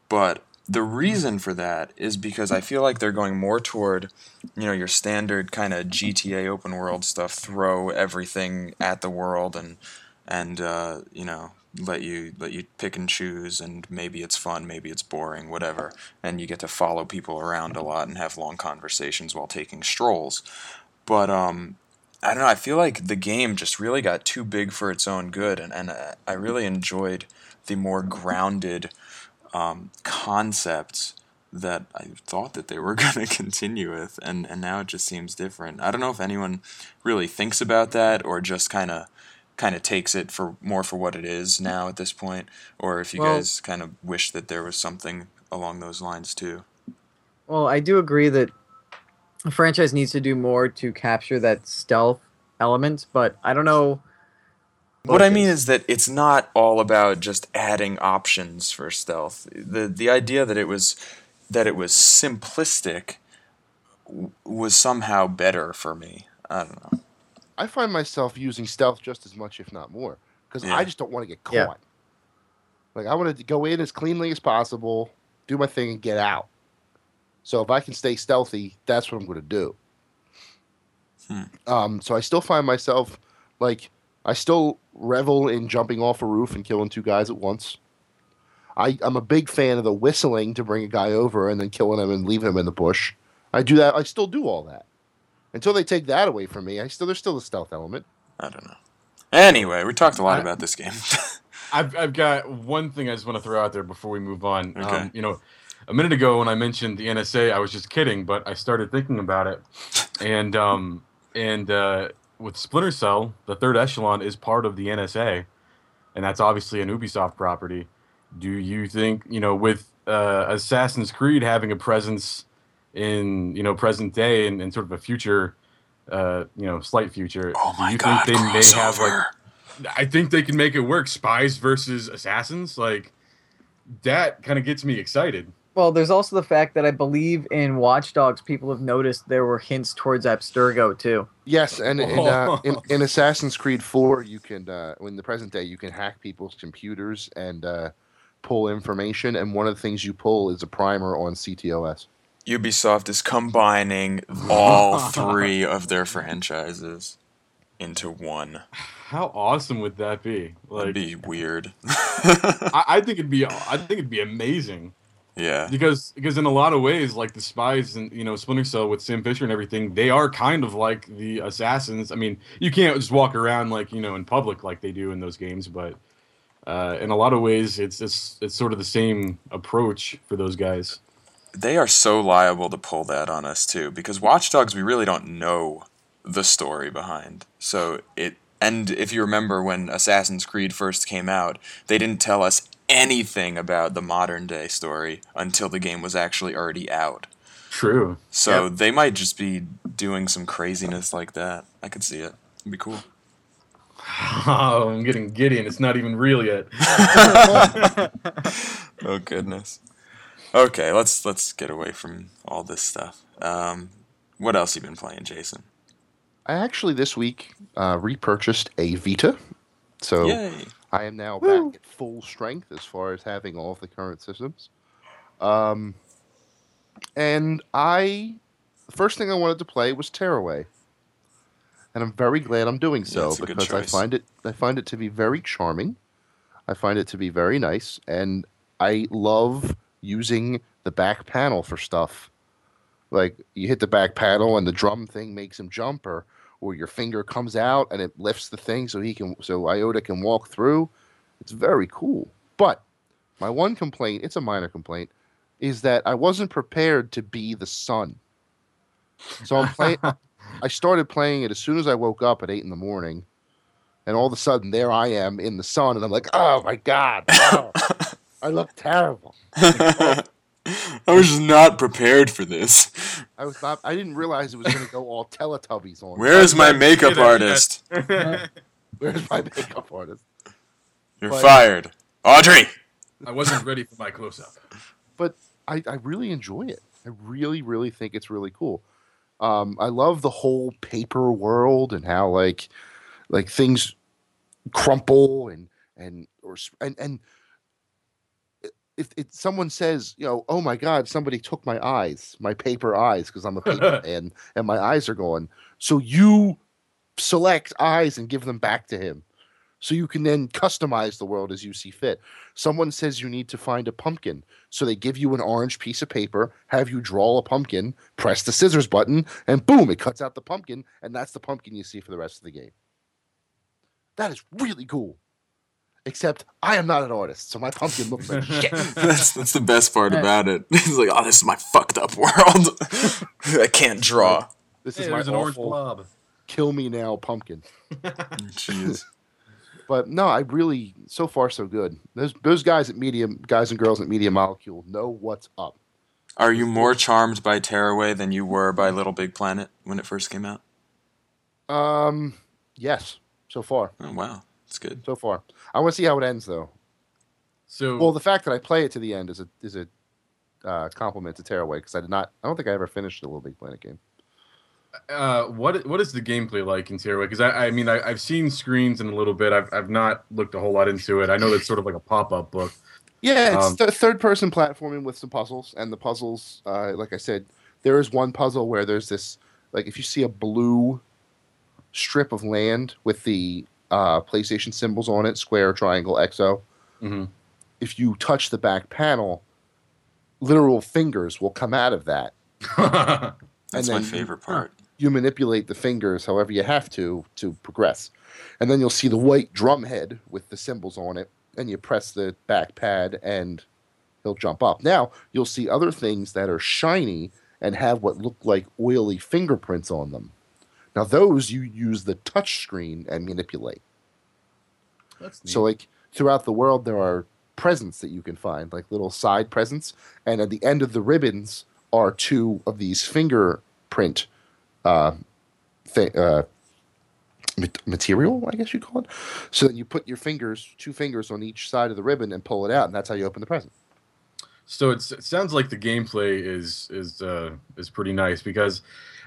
But the reason for that is because I feel like they're going more toward, you know, your standard kind of GTA open world stuff, throw everything at the world and and uh, you know let you let you pick and choose and maybe it's fun maybe it's boring whatever and you get to follow people around a lot and have long conversations while taking strolls but um i don't know i feel like the game just really got too big for its own good and, and uh, i really enjoyed the more grounded um, concepts that I thought that they were going to continue with, and, and now it just seems different. I don't know if anyone really thinks about that or just kind of kind of takes it for more for what it is now at this point, or if you Well- guys kind of wish that there was something along those lines too. Well, I do agree that a franchise needs to do more to capture that stealth element, but I don't know. What I mean is that it's not all about just adding options for stealth. The the idea that it was that it was simplistic w- was somehow better for me. I don't know. I find myself using stealth just as much, if not more, because Yeah. I just don't want to get caught. Yeah. Like I want to go in as cleanly as possible, do my thing, and get out. So if I can stay stealthy, that's what I'm going to do. Hmm. Um, so I still find myself like I still revel in jumping off a roof and killing two guys at once. I, I'm a big fan of the whistling to bring a guy over and then killing him and leave him in the bush. I do that. I still do all that until they take that away from me. I still there's still a stealth element. I don't know. Anyway, we talked a lot I- about this game. I've I've got one thing I just want to throw out there before we move on. Okay. Um, you know, a minute ago when I mentioned the NSA, I was just kidding, but I started thinking about it, and um and uh, with Splinter Cell, the third echelon is part of the NSA, and that's obviously an Ubisoft property. Do you think you know with uh, Assassin's Creed having a presence in you know present day and, and sort of a future, uh, you know, slight future? oh do you god, think they may have like. I think they can make it work. Spies versus assassins, like that, kind of gets me excited. Well, there's also the fact that I believe in Watch Dogs, people have noticed there were hints towards Abstergo too. Yes, and in, uh, in, in Assassin's Creed 4, you can, uh, in the present day, you can hack people's computers and uh, pull information. And one of the things you pull is a primer on CTOS. Ubisoft is combining all three of their franchises into one. How awesome would that be? That'd Like, be weird. I, I think it'd be, I think it'd be amazing yeah. because because in a lot of ways, like the spies and you know Splinter Cell with Sam Fisher and everything, they are kind of like the assassins. I mean, you can't just walk around like you know in public like they do in those games, but. Uh, in a lot of ways, it's, it's it's sort of the same approach for those guys. They are so liable to pull that on us too, because watchdogs we really don't know the story behind. So it and if you remember when Assassin's Creed first came out, they didn't tell us anything about the modern day story until the game was actually already out. True. So they might just be doing some craziness like that. I could see it. It'd be cool. Oh, I'm getting giddy, and it's not even real yet. oh goodness. Okay, let's let's get away from all this stuff. Um, what else you been playing, Jason? I actually, this week, uh, repurchased a Vita. So Yay! I am now Woo. back at full strength as far as having all of the current systems. Um, and I, the first thing I wanted to play was Tearaway, and I'm very glad I'm doing so it's a good because I find it I find it to be very charming. I find it to be very nice, and I love using the back panel for stuff. Like you hit the back panel and the drum thing makes him jump, or or your finger comes out and it lifts the thing so he can so Iota can walk through. It's very cool. But my one complaint, it's a minor complaint, is that I wasn't prepared to be the sun. So I'm playing I started playing it as soon as I woke up at eight in the morning, and all of a sudden there I am in the sun, and I'm like, oh my god, wow, I look terrible. I was just not prepared for this. I was not, I didn't realize it was going to go all Teletubbies on. me. Where's my makeup artist? Where's my makeup artist? You're But- fired, Audrey. I wasn't ready for my close up. But I, I really enjoy it. I really, really think it's really cool. Um, I love the whole paper world and how like like things crumple and and or s- and and if, if someone says, you know, oh my God, somebody took my eyes, my paper eyes, because I'm a paper man and my eyes are gone. So you select eyes and give them back to him. So you can then customize the world as you see fit. Someone says you need to find a pumpkin. So they give you an orange piece of paper, have you draw a pumpkin, press the scissors button, and boom, it cuts out the pumpkin, and that's the pumpkin you see for the rest of the game. That is really cool. Except I am not an artist, so my pumpkin looks like shit. That's that's the best part about it. He's like, oh, this is my fucked up world. I can't draw. This Hey, is my there's an orange blob. kill me now pumpkin. Jeez. But no, I really so far so good. Those those guys at Medium, guys and girls at Media Molecule know what's up. Are you more charmed by Tearaway than you were by Little Big Planet when it first came out? Um, yes, so far, Oh wow, that's good. so far. I want to see how it ends though. So Well, the fact that I play it to the end is a is a uh, compliment to Tearaway because I did not. I don't think I ever finished the Little Big Planet game. Uh, what what is the gameplay like in Tearaway? Because I, I mean I, I've seen screens in a little bit. I've, I've not looked a whole lot into it. I know that's sort of like a pop up book. Yeah, it's Um, th- third person platforming with some puzzles, and the puzzles, uh, like I said, there is one puzzle where there's this, like if you see a blue strip of land with the uh, PlayStation symbols on it, square, triangle, XO. hmm If you touch the back panel, literal fingers will come out of that. That's And my favorite part. You manipulate the fingers however you have to to progress, and then you'll see the white drum head with the symbols on it, and you press the back pad and he'll jump up. Now you'll see other things that are shiny and have what look like oily fingerprints on them. Now those you use the touch screen and manipulate. That's So like throughout the world there are presents that you can find, like little side presents, and at the end of the ribbons are two of these fingerprint uh, thi- uh, material, I guess you call it. So then you put your fingers, two fingers on each side of the ribbon and pull it out, and that's how you open the present. So it's, it sounds like the gameplay is is uh, is pretty nice because,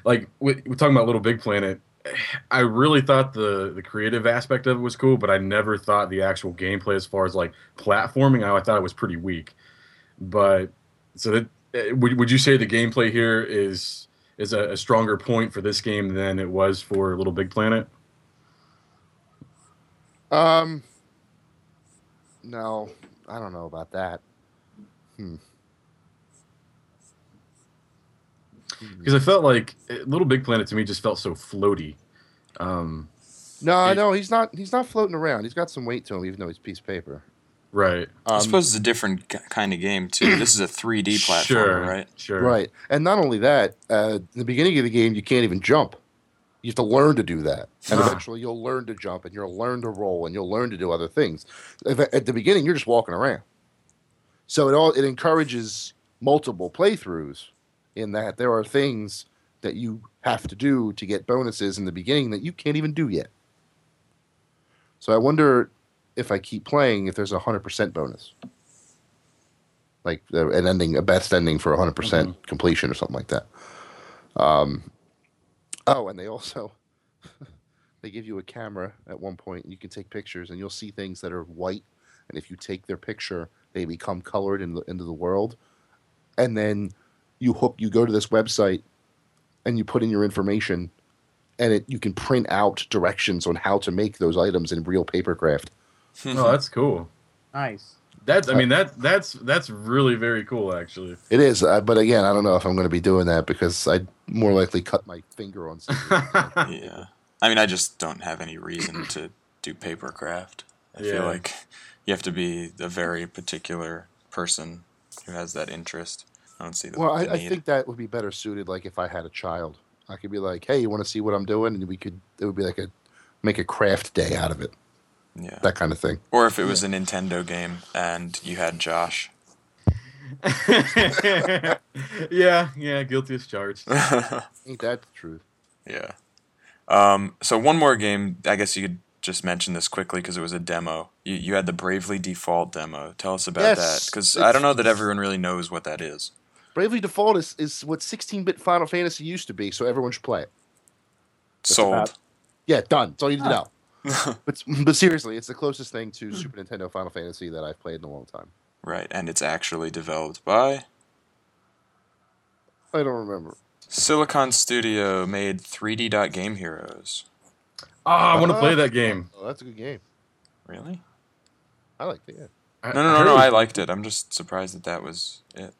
like we, we're talking about Little Big Planet. I really thought the the creative aspect of it was cool, but I never thought the actual gameplay, as far as like platforming, I, I thought it was pretty weak. But so that uh, would would you say the gameplay here is is a, a stronger point for this game than it was for Little Big Planet? Um, no, I don't know about that. Hmm. Because I felt like Little Big Planet to me just felt so floaty. Um, No, It- no, he's not. He's not floating around. He's got some weight to him, even though he's a piece of paper. right. I Um, suppose it's a different kind of game too. This is a 3D platformer, sure, right? Sure. Right. And not only that, uh, in the beginning of the game, you can't even jump. You have to learn to do that. And eventually you'll learn to jump and you'll learn to roll and you'll learn to do other things. If- At the beginning, you're just walking around. So it all it encourages multiple playthroughs in that there are things that you have to do to get bonuses in the beginning that you can't even do yet. So I wonder if I keep playing if there's a 100% bonus. Like uh, an ending, a best ending for 100% completion or something like that. Um, oh, and they also they give you a camera at one point and you can take pictures and you'll see things that are white and if you take their picture they become colored in the, into the world and then you hook you go to this website and you put in your information and it you can print out directions on how to make those items in real papercraft Oh, that's cool. Nice. That's I mean that that's that's really very cool actually. it is uh, but again i don't know if i'm going to be doing that because i'd more likely cut my finger on something yeah. I mean, I just don't have any reason to do papercraft. I Yeah. feel like you have to be a very particular person who has that interest. I don't see the, well I, the I need. think that would be better suited like if i had a child i could be like hey you want to see what i'm doing and we could it would be like a make a craft day out of it yeah. that kind of thing Or if it was a Nintendo game and you had Josh. yeah, yeah, guilty as charged. ain't that the truth Yeah. Um, so one more game. I guess you could just mention this quickly because it was a demo. You you had the Bravely Default demo. Tell us about Yes, that because I don't know that everyone really knows what that is. Bravely default is, is what 16-bit final fantasy used to be so everyone should play it Sold. about- yeah done that's all you need to know but, but seriously it's the closest thing to super nintendo final fantasy that i've played in a long time Right, and it's actually developed by i don't remember Silicon Studio. Made 3D Dot Game Heroes. Ah, oh, I want to play that game. oh that's a good game Really? i like it yeah I- No, no, no, no. I liked it. I'm just surprised that that was it.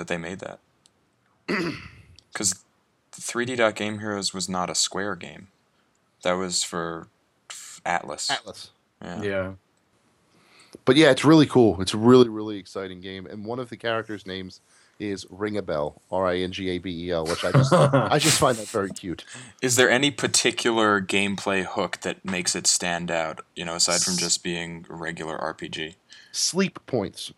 That they made that. Because 3D Dot Game Heroes was not a Square game. That was for Atlus. Atlus Yeah. Yeah. but yeah it's really cool it's a really really exciting game and one of the characters names is Ringabel r-i-n-g-a-b-e-l which i just i just find that very cute Is there any particular gameplay hook that makes it stand out? You know, aside from just being a regular RPG. sleep points.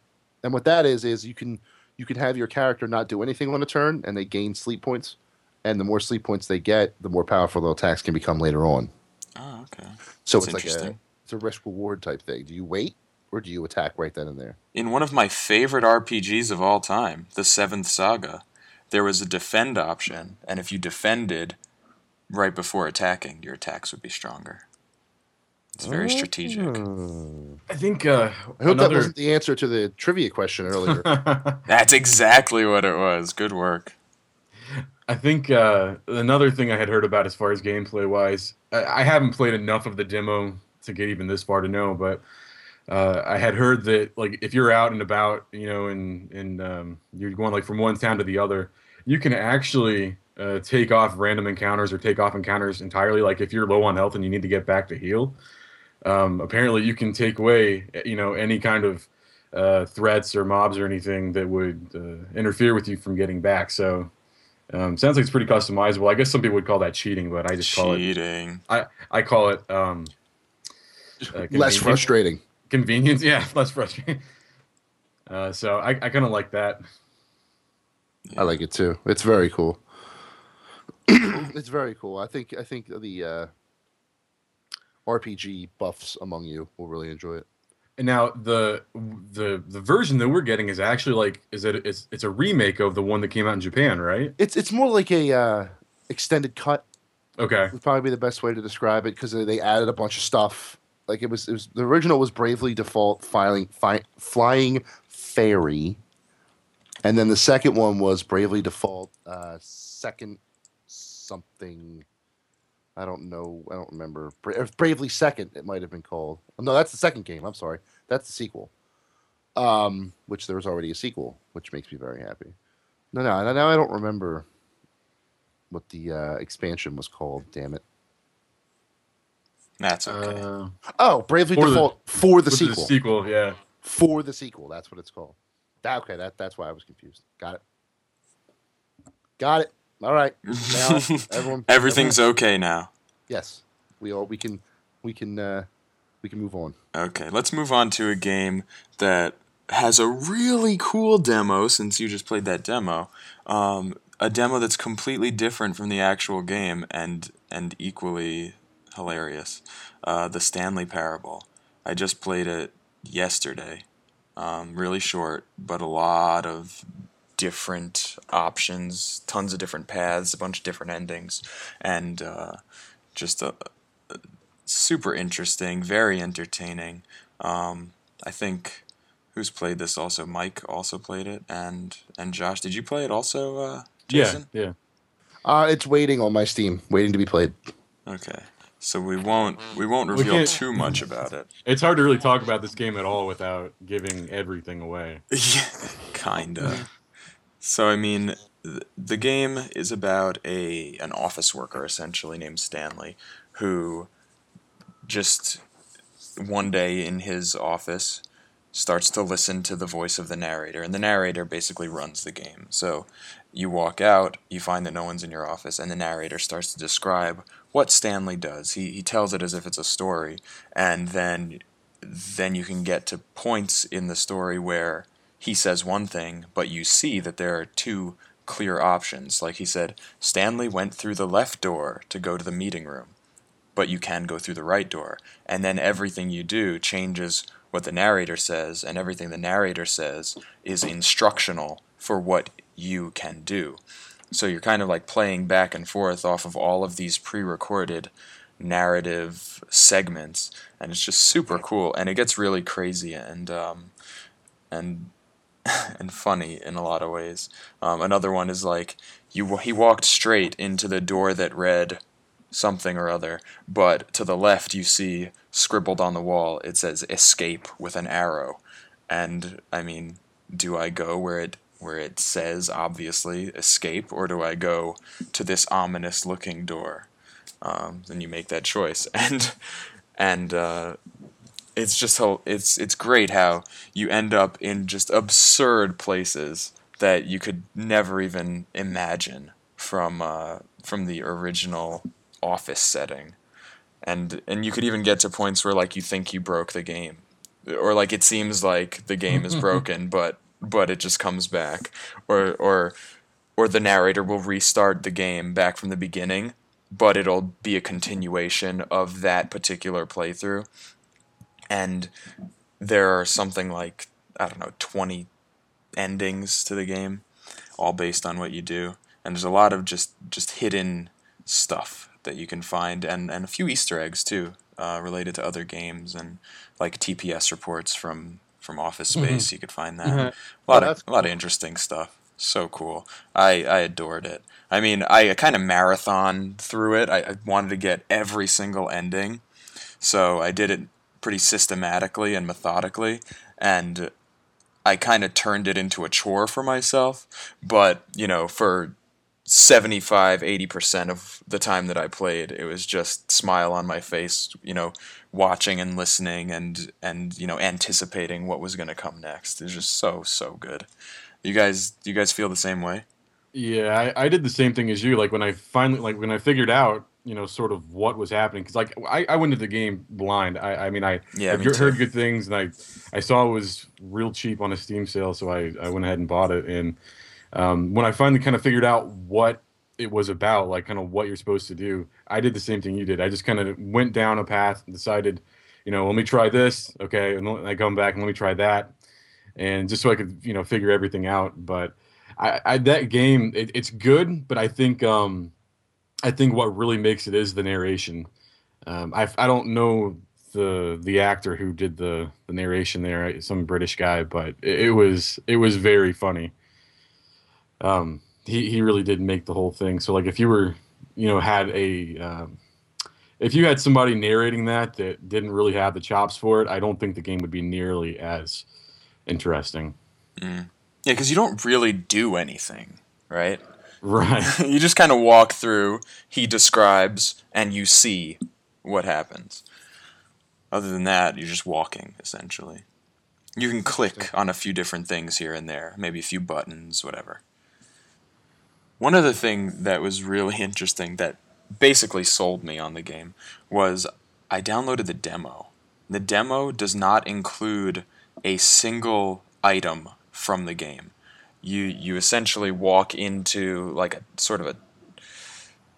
And what that is is you can you can have your character not do anything on a turn and they gain sleep points. And the more sleep points they get, the more powerful their attacks can become later on. Oh, okay. So That's it's like a it's a risk reward type thing. Do you wait or do you attack right then and there? In one of my favorite RPGs of all time, the Seventh Saga, there was a defend option, and if you defended right before attacking, your attacks would be stronger. It's very strategic. I think uh, I hope that wasn't the answer to the trivia question earlier. That's exactly what it was. Good work. I think uh, another thing I had heard about as far as gameplay wise, I, I haven't played enough of the demo to get even this far to know, but uh, I had heard that like if you're out and about, you know, and and um, you're going like from one town to the other, you can actually uh, take off random encounters or take off encounters entirely. Like if you're low on health and you need to get back to heal, um, apparently you can take away, you know, any kind of uh, threats or mobs or anything that would uh, interfere with you from getting back. So. Um, sounds like it's pretty customizable. I guess some people would call that cheating, but I just call it. Cheating. I call it um, uh, Less frustrating. Convenience, yeah, less frustrating. Uh, so I, I kind of like that. I like it too. It's very cool. it's very cool. I think I think the uh, RPG buffs among you will really enjoy it. And now the the the version that we're getting is actually like is it it's it's a remake of the one that came out in Japan, right? It's it's more like a uh, extended cut Okay. would probably be the best way to describe it because they added a bunch of stuff. Like it was, it was the original was Bravely Default filing, fi- Flying Fairy, and then the second one was Bravely Default uh, Second something. I don't know. I don't remember. Bra- Bravely Second, it might have been called. No, that's the second game. I'm sorry. That's the sequel. Um, which there was already a sequel, which makes me very happy. No, no, now I don't remember what the uh, expansion was called. Damn it. That's okay. Uh, Oh, Bravely For the- Default for the with sequel. sequel, yeah. for the sequel. That's what it's called. That, okay, that that's why I was confused. Got it. Got it. All right. Now everyone. Everything's everyone- okay now. yes. We all we can we can uh, we can move on. Okay, let's move on to a game that has a really cool demo since you just played that demo. Um, a demo that's completely different from the actual game and and equally hilarious. Uh, the Stanley Parable. I just played it yesterday. Um, really short, but a lot of different options, tons of different paths, a bunch of different endings, and uh, just a, super interesting, very entertaining. Um, I think who's played this also? Mike also played it, and and Josh, did you play it also? Uh, Jason? Yeah, yeah. Uh, it's waiting on my Steam, waiting to be played. Okay, so we won't we won't reveal can't- too much about it. It's hard to really talk about this game at all without giving everything away. Yeah, kinda. So I mean, th- the game is about a an office worker essentially named Stanley, who just one day in his office starts to listen to the voice of the narrator, and the narrator basically runs the game. So you walk out, you find that no one's in your office, and the narrator starts to describe what Stanley does. He he tells it as if it's a story, and then then you can get to points in the story where he says one thing, but you see that there are two clear options. Like he said, Stanley went through the left door to go to the meeting room, but you can go through the right door. And then everything you do changes what the narrator says, and everything the narrator says is instructional for what you can do. So you're kind of like playing back and forth off of all of these pre recorded narrative segments, and it's just super cool. And it gets really crazy and um, and and funny in a lot of ways. Um, another one is like you he walked straight into the door that read something or other, but to the left you see scribbled on the wall it says escape with an arrow. And I mean, do I go where it where it says obviously escape, or do I go to this ominous looking door? Um, then you make that choice, and and uh, it's just how it's it's great how you end up in just absurd places that you could never even imagine from uh, from the original office setting, and and you could even get to points where like you think you broke the game, or like it seems like the game is broken, but but it just comes back, or or or the narrator will restart the game back from the beginning, but it'll be a continuation of that particular playthrough and there are something like I don't know twenty endings to the game, all based on what you do, and there's a lot of just just hidden stuff that you can find, and and a few Easter eggs too, uh, related to other games and like TPS reports from from Office Mhm. Space. You could find that. Mhm. A lot Oh, of that's a lot of interesting stuff. So cool. I I adored it. I mean, I kind of marathon through it. I, I wanted to get every single ending, so I did it pretty systematically and methodically, and I kind of turned it into a chore for myself. But you know, for 75 80% of the time that I played it was just smile on my face you know watching and listening and and you know anticipating what was going to come next it's just so so good you guys you guys feel the same way Yeah, I, I did the same thing as you. Like when I finally, like when I figured out, you know, sort of what was happening. Because like I, I went into the game blind. I, I mean, I yeah I've me heard good things, and I I saw it was real cheap on a Steam sale, so I, I went ahead and bought it. And um, when I finally kind of figured out what it was about, like kind of what you're supposed to do, I did the same thing you did. I just kind of went down a path and decided, you know, let me try this, okay, and then I come back and let me try that, and just so I could you know figure everything out. But I, I that game it, it's good, but I think um, I think what really makes it is the narration. Um, I I don't know the the actor who did the the narration there, some British guy, but it, it was it was very funny. Um, he he really did make the whole thing. So like if you were you know had a um, if you had somebody narrating that that didn't really have the chops for it, I don't think the game would be nearly as interesting. Mm. yeah because you don't really do anything right Right. you just kind of walk through he describes and you see what happens. Other than that you're just walking essentially. You can click on a few different things here and there maybe a few buttons whatever. One other thing that was really interesting that basically sold me on the game was i downloaded the demo. The demo does not include a single item from the game you you essentially walk into like a sort of a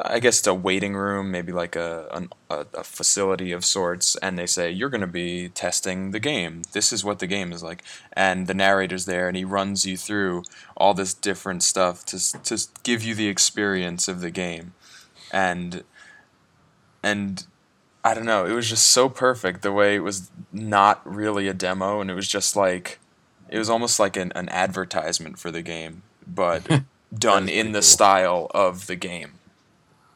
I guess it's a waiting room, maybe like a, a a facility of sorts, and they say you're going to be testing the game. This is what the game is like, and the narrator's there, and he runs you through all this different stuff to to give you the experience of the game, and and I don't know, it was just so perfect the way it was not really a demo, and it was just like it was almost like an, an advertisement for the game, but done in the cool. style of the game.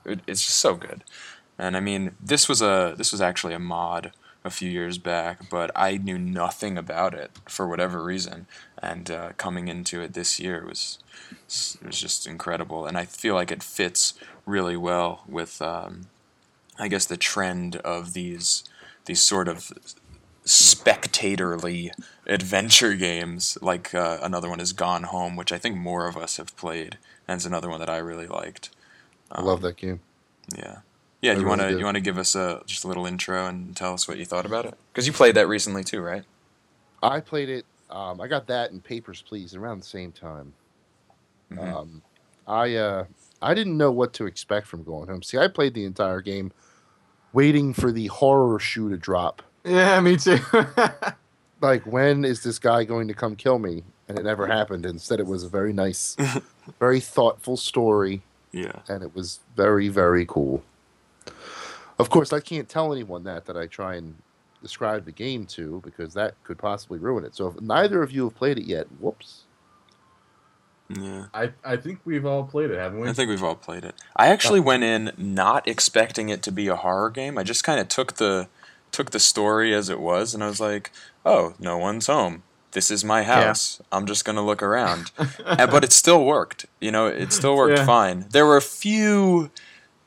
It, it's just so good. And I mean, this was a this was actually a mod a few years back, but I knew nothing about it for whatever reason. And uh, coming into it this year was it was just incredible. And I feel like it fits really well with, um, I guess, the trend of these these sort of spectatorly adventure games. Like uh, another one is Gone Home, which I think more of us have played, and it's another one that I really liked. I love that game. Yeah. Yeah, I you want to do. you want to give us a just a little intro and tell us what you thought about it? Cuz you played that recently too, right? I played it. Um, I got that and Papers, Please around the same time. Mhm. Um, I uh, I didn't know what to expect from Gone Home. See, I played the entire game waiting for the horror shoe to drop. Yeah, me too. Like, when is this guy going to come kill me? And it never happened. Instead, it was a very nice, very thoughtful story, yeah. and it was very, very cool. Of course, I can't tell anyone that that I try and describe the game to because that could possibly ruin it. So if neither of you have played it yet, whoops. Yeah. I, I think we've all played it, haven't we? I think we've all played it. I actually oh. went in not expecting it to be a horror game. I just kind of took the took the story as it was and I was like, "Oh, no one's home. This is my house. I'm just going to look around." and, but it still worked. You know, it still worked Yeah. fine. There were a few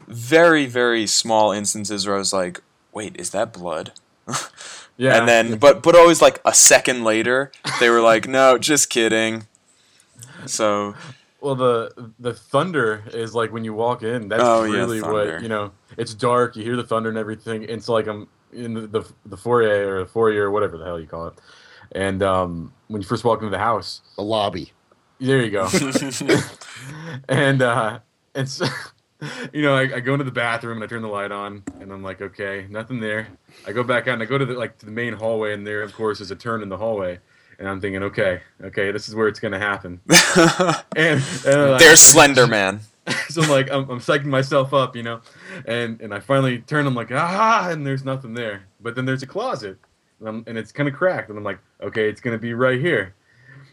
very very small instances where I was like, "Wait, is that blood?" yeah. and then but but always like a second later they were like no just kidding so well, the the thunder is like when you walk in. That's Oh, really thunder. what you know. It's dark. You hear the thunder and everything. It's like I'm in the the, the foyer or the foyer or whatever the hell you call it. And um, when you first walk into the house, The lobby. there you go. and uh, and so, you know, I, I go into the bathroom and I turn the light on, and I'm like, okay, nothing there. I go back out and I go to the like to the main hallway, and there, of course, is a turn in the hallway, and I'm thinking, okay, okay, this is where it's gonna happen. And, and like, There's Slender Man. so I'm like, I'm, I'm psyching myself up, you know, and and I finally turn. I'm like, ah, and there's nothing there. But then there's a closet, and, I'm, and it's kind of cracked, and I'm like, okay, it's gonna be right here.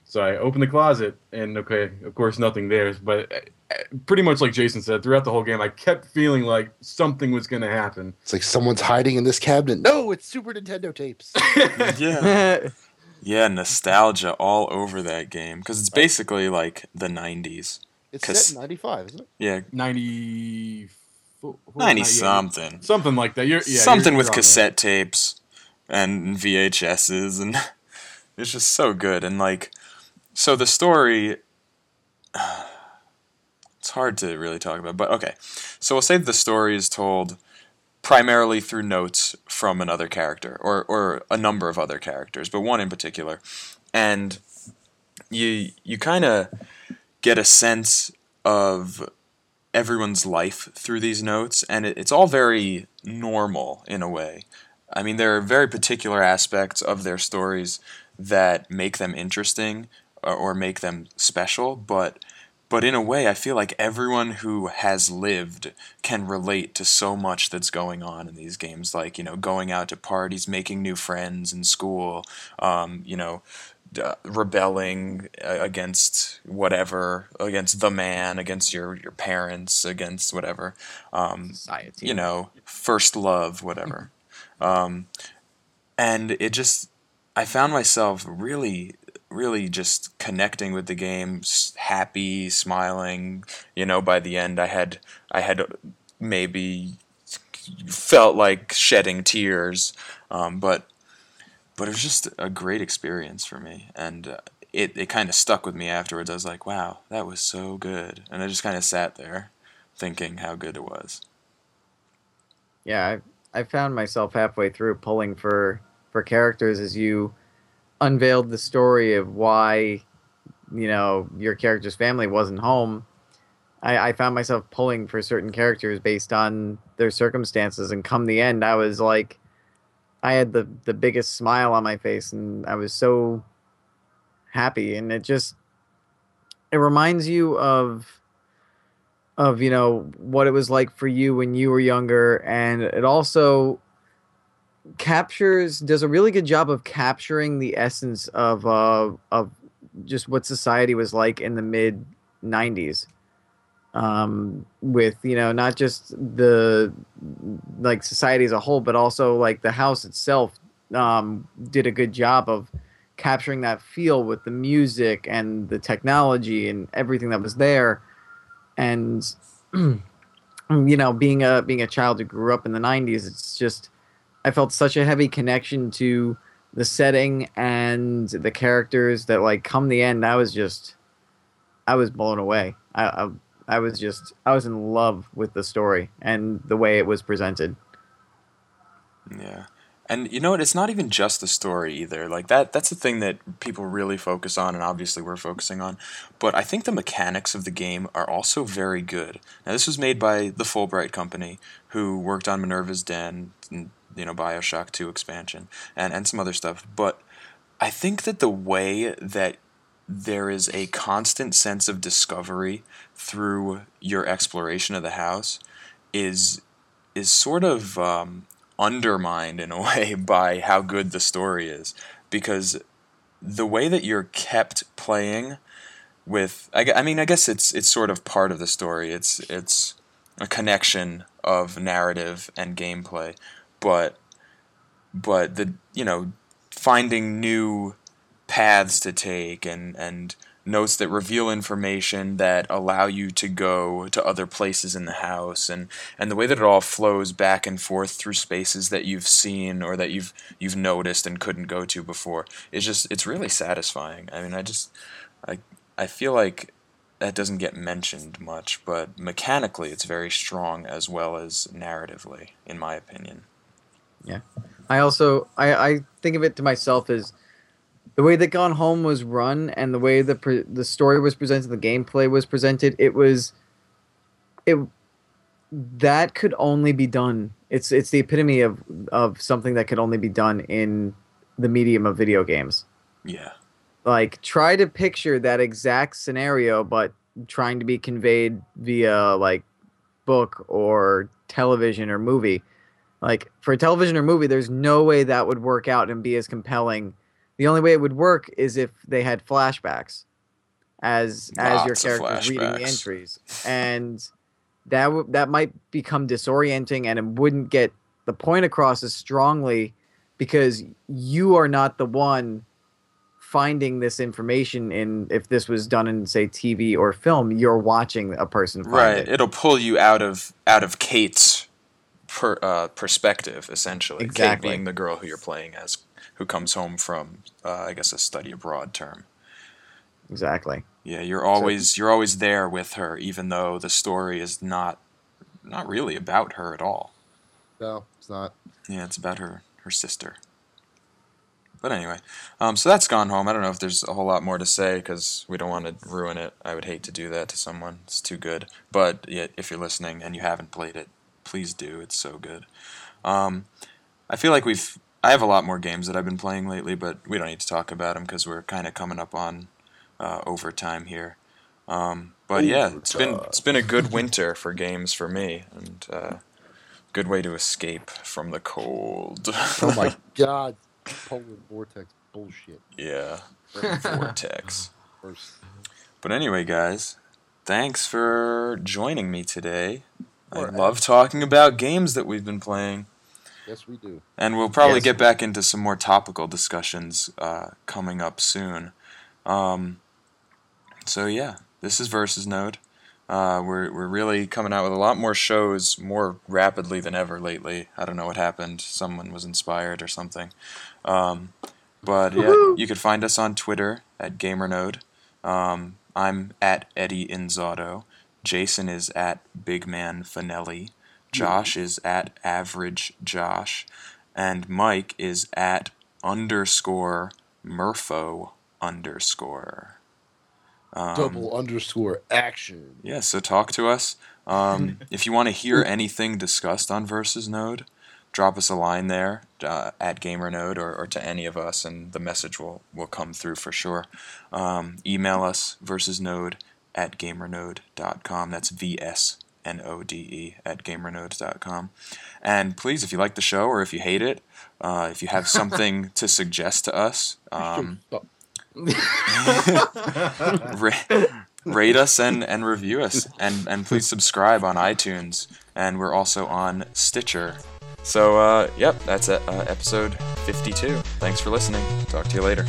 So I open the closet, and okay, of course, nothing there. But uh, pretty much like Jason said, throughout the whole game, I kept feeling like something was gonna happen. It's like someone's hiding in this cabinet. No, it's Super Nintendo tapes. Yeah. Yeah, nostalgia all over that game because it's basically like the 90s. It's set in '95, isn't it? Yeah, Ninety. 90 something. Something like that. You're, yeah, something you're- with you're on there. cassette tapes and VHSs and it's just so good and like so the story it's hard to really talk about but okay so we'll say the story is told primarily through notes from another character or or a number of other characters but one in particular and you you kind of get a sense of everyone's life through these notes, and it, it's all very normal in a way. I mean, there are very particular aspects of their stories that make them interesting or, or make them special, but but in a way, I feel like everyone who has lived can relate to so much that's going on in these games, like you know, going out to parties, making new friends in school, um, you know, uh, rebelling uh, against whatever, against the man, against your your parents, against whatever, um, Society. you know, first love, whatever. Um, and it just, I found myself really, really just connecting with the game, happy, smiling. You know, by the end, I had, I had maybe felt like shedding tears, um, but, but it was just a great experience for me, and. Uh, it, it kind of stuck with me afterwards. I was like, wow, that was so good. And I just kind of sat there thinking how good it was. yeah I, I found myself halfway through pulling for for characters as you unveiled the story of why you know your character's family wasn't home I, I found myself pulling for certain characters based on their circumstances and come the end i was like i had the the biggest smile on my face and i was so happy. And it just it reminds you of of you know what it was like for you when you were younger. And it also captures does a really good job of capturing the essence of uh of just what society was like in the mid 90s um with you know not just the like society as a whole but also like the house itself um did a good job of capturing that feel with the music and the technology and everything that was there. And you know being a being a child who grew up in the 90s it's just i felt such a heavy connection to the setting and the characters that like come the end i was just i was blown away. I i, I was just i was in love with the story and the way it was presented Yeah. And you know what? It's not even just the story either. Like that that's the thing that people really focus on and obviously we're focusing on. But I think the mechanics of the game are also very good. Now this was made by the Fullbright company who worked on Minerva's Den and you know BioShock 2 expansion and and some other stuff, but I think that the way that there is a constant sense of discovery through your exploration of the house is is sort of um, undermined in a way by how good the story is. Because the way that you're kept playing with I, I mean I guess it's it's sort of part of the story. It's it's a connection of narrative and gameplay. But but the you know finding new paths to take and and notes that reveal information that allow you to go to other places in the house and and the way that it all flows back and forth through spaces that you've seen or that you've you've noticed and couldn't go to before it's just it's really satisfying i mean i just i i feel like that doesn't get mentioned much but mechanically it's very strong as well as narratively in my opinion Yeah. I also I, I think of it to myself as the way that Gone Home was run and the way the pre- the story was presented, the gameplay was presented. It was it that could only be done. It's it's the epitome of of something that could only be done in the medium of video games. Yeah. Like try to picture that exact scenario, but trying to be conveyed via like book or television or movie. Like for a television or movie, there's no way that would work out and be as compelling. The only way it would work is if they had flashbacks as as your Lots of characters reading the entries, and that w- that might become disorienting, and it wouldn't get the point across as strongly because you are not the one finding this information in if this was done in say TV or film you're watching a person find Right. it. It'll pull you out of out of Kate's per, uh, perspective, essentially. Kate Exactly. being the girl who you're playing as, who comes home from, uh, I guess, a study abroad term. exactly Yeah, you're always you're always there with her, even though the story is not not really about her at all. No, it's not. Yeah, it's about her her sister. But anyway, um, so that's gone home. I don't know if there's a whole lot more to say because we don't want to ruin it. I would hate to do that to someone. It's too good. But yeah, if you're listening and you haven't played it, please do. It's so good. Um, I feel like we've. I have a lot more games that I've been playing lately, but we don't need to talk about them because we're kind of coming up on uh, overtime here. Um, but yeah, it's been it's been a good winter for games for me, and uh, good way to escape from the cold. Oh my god, polar vortex bullshit. Yeah, vortex. But anyway, guys, thanks for joining me today. I love talking about games that we've been playing, yes, we do. and we'll probably Yes. get back into some more topical discussions uh, coming up soon. Um, so yeah, this is Versus Node. Uh, we're we're really coming out with a lot more shows more rapidly than ever lately. I don't know what happened. Someone was inspired or something. Um, but yeah, you could find us on Twitter at GamerNode. Um, I'm at Eddie Inzauto. Jason is at Bigman Fanelli. Josh is at Average Josh. And Mike is at underscore Murpho underscore. Um, Double underscore action. yeah, so talk to us. Um, if you want to hear anything discussed on Versus Node, drop us a line there uh, at GamerNode or, or to any of us, and the message will, will come through for sure. Um, email us versusnode at gamernode.com. That's V S N O D E at gamernode.com. And please, if you like the show or if you hate it, uh, if you have something to suggest to us, um, ra- rate us and, and review us and, and please subscribe on iTunes and we're also on Stitcher. So uh, yep, that's uh, episode 52. Thanks for listening. Talk to you later.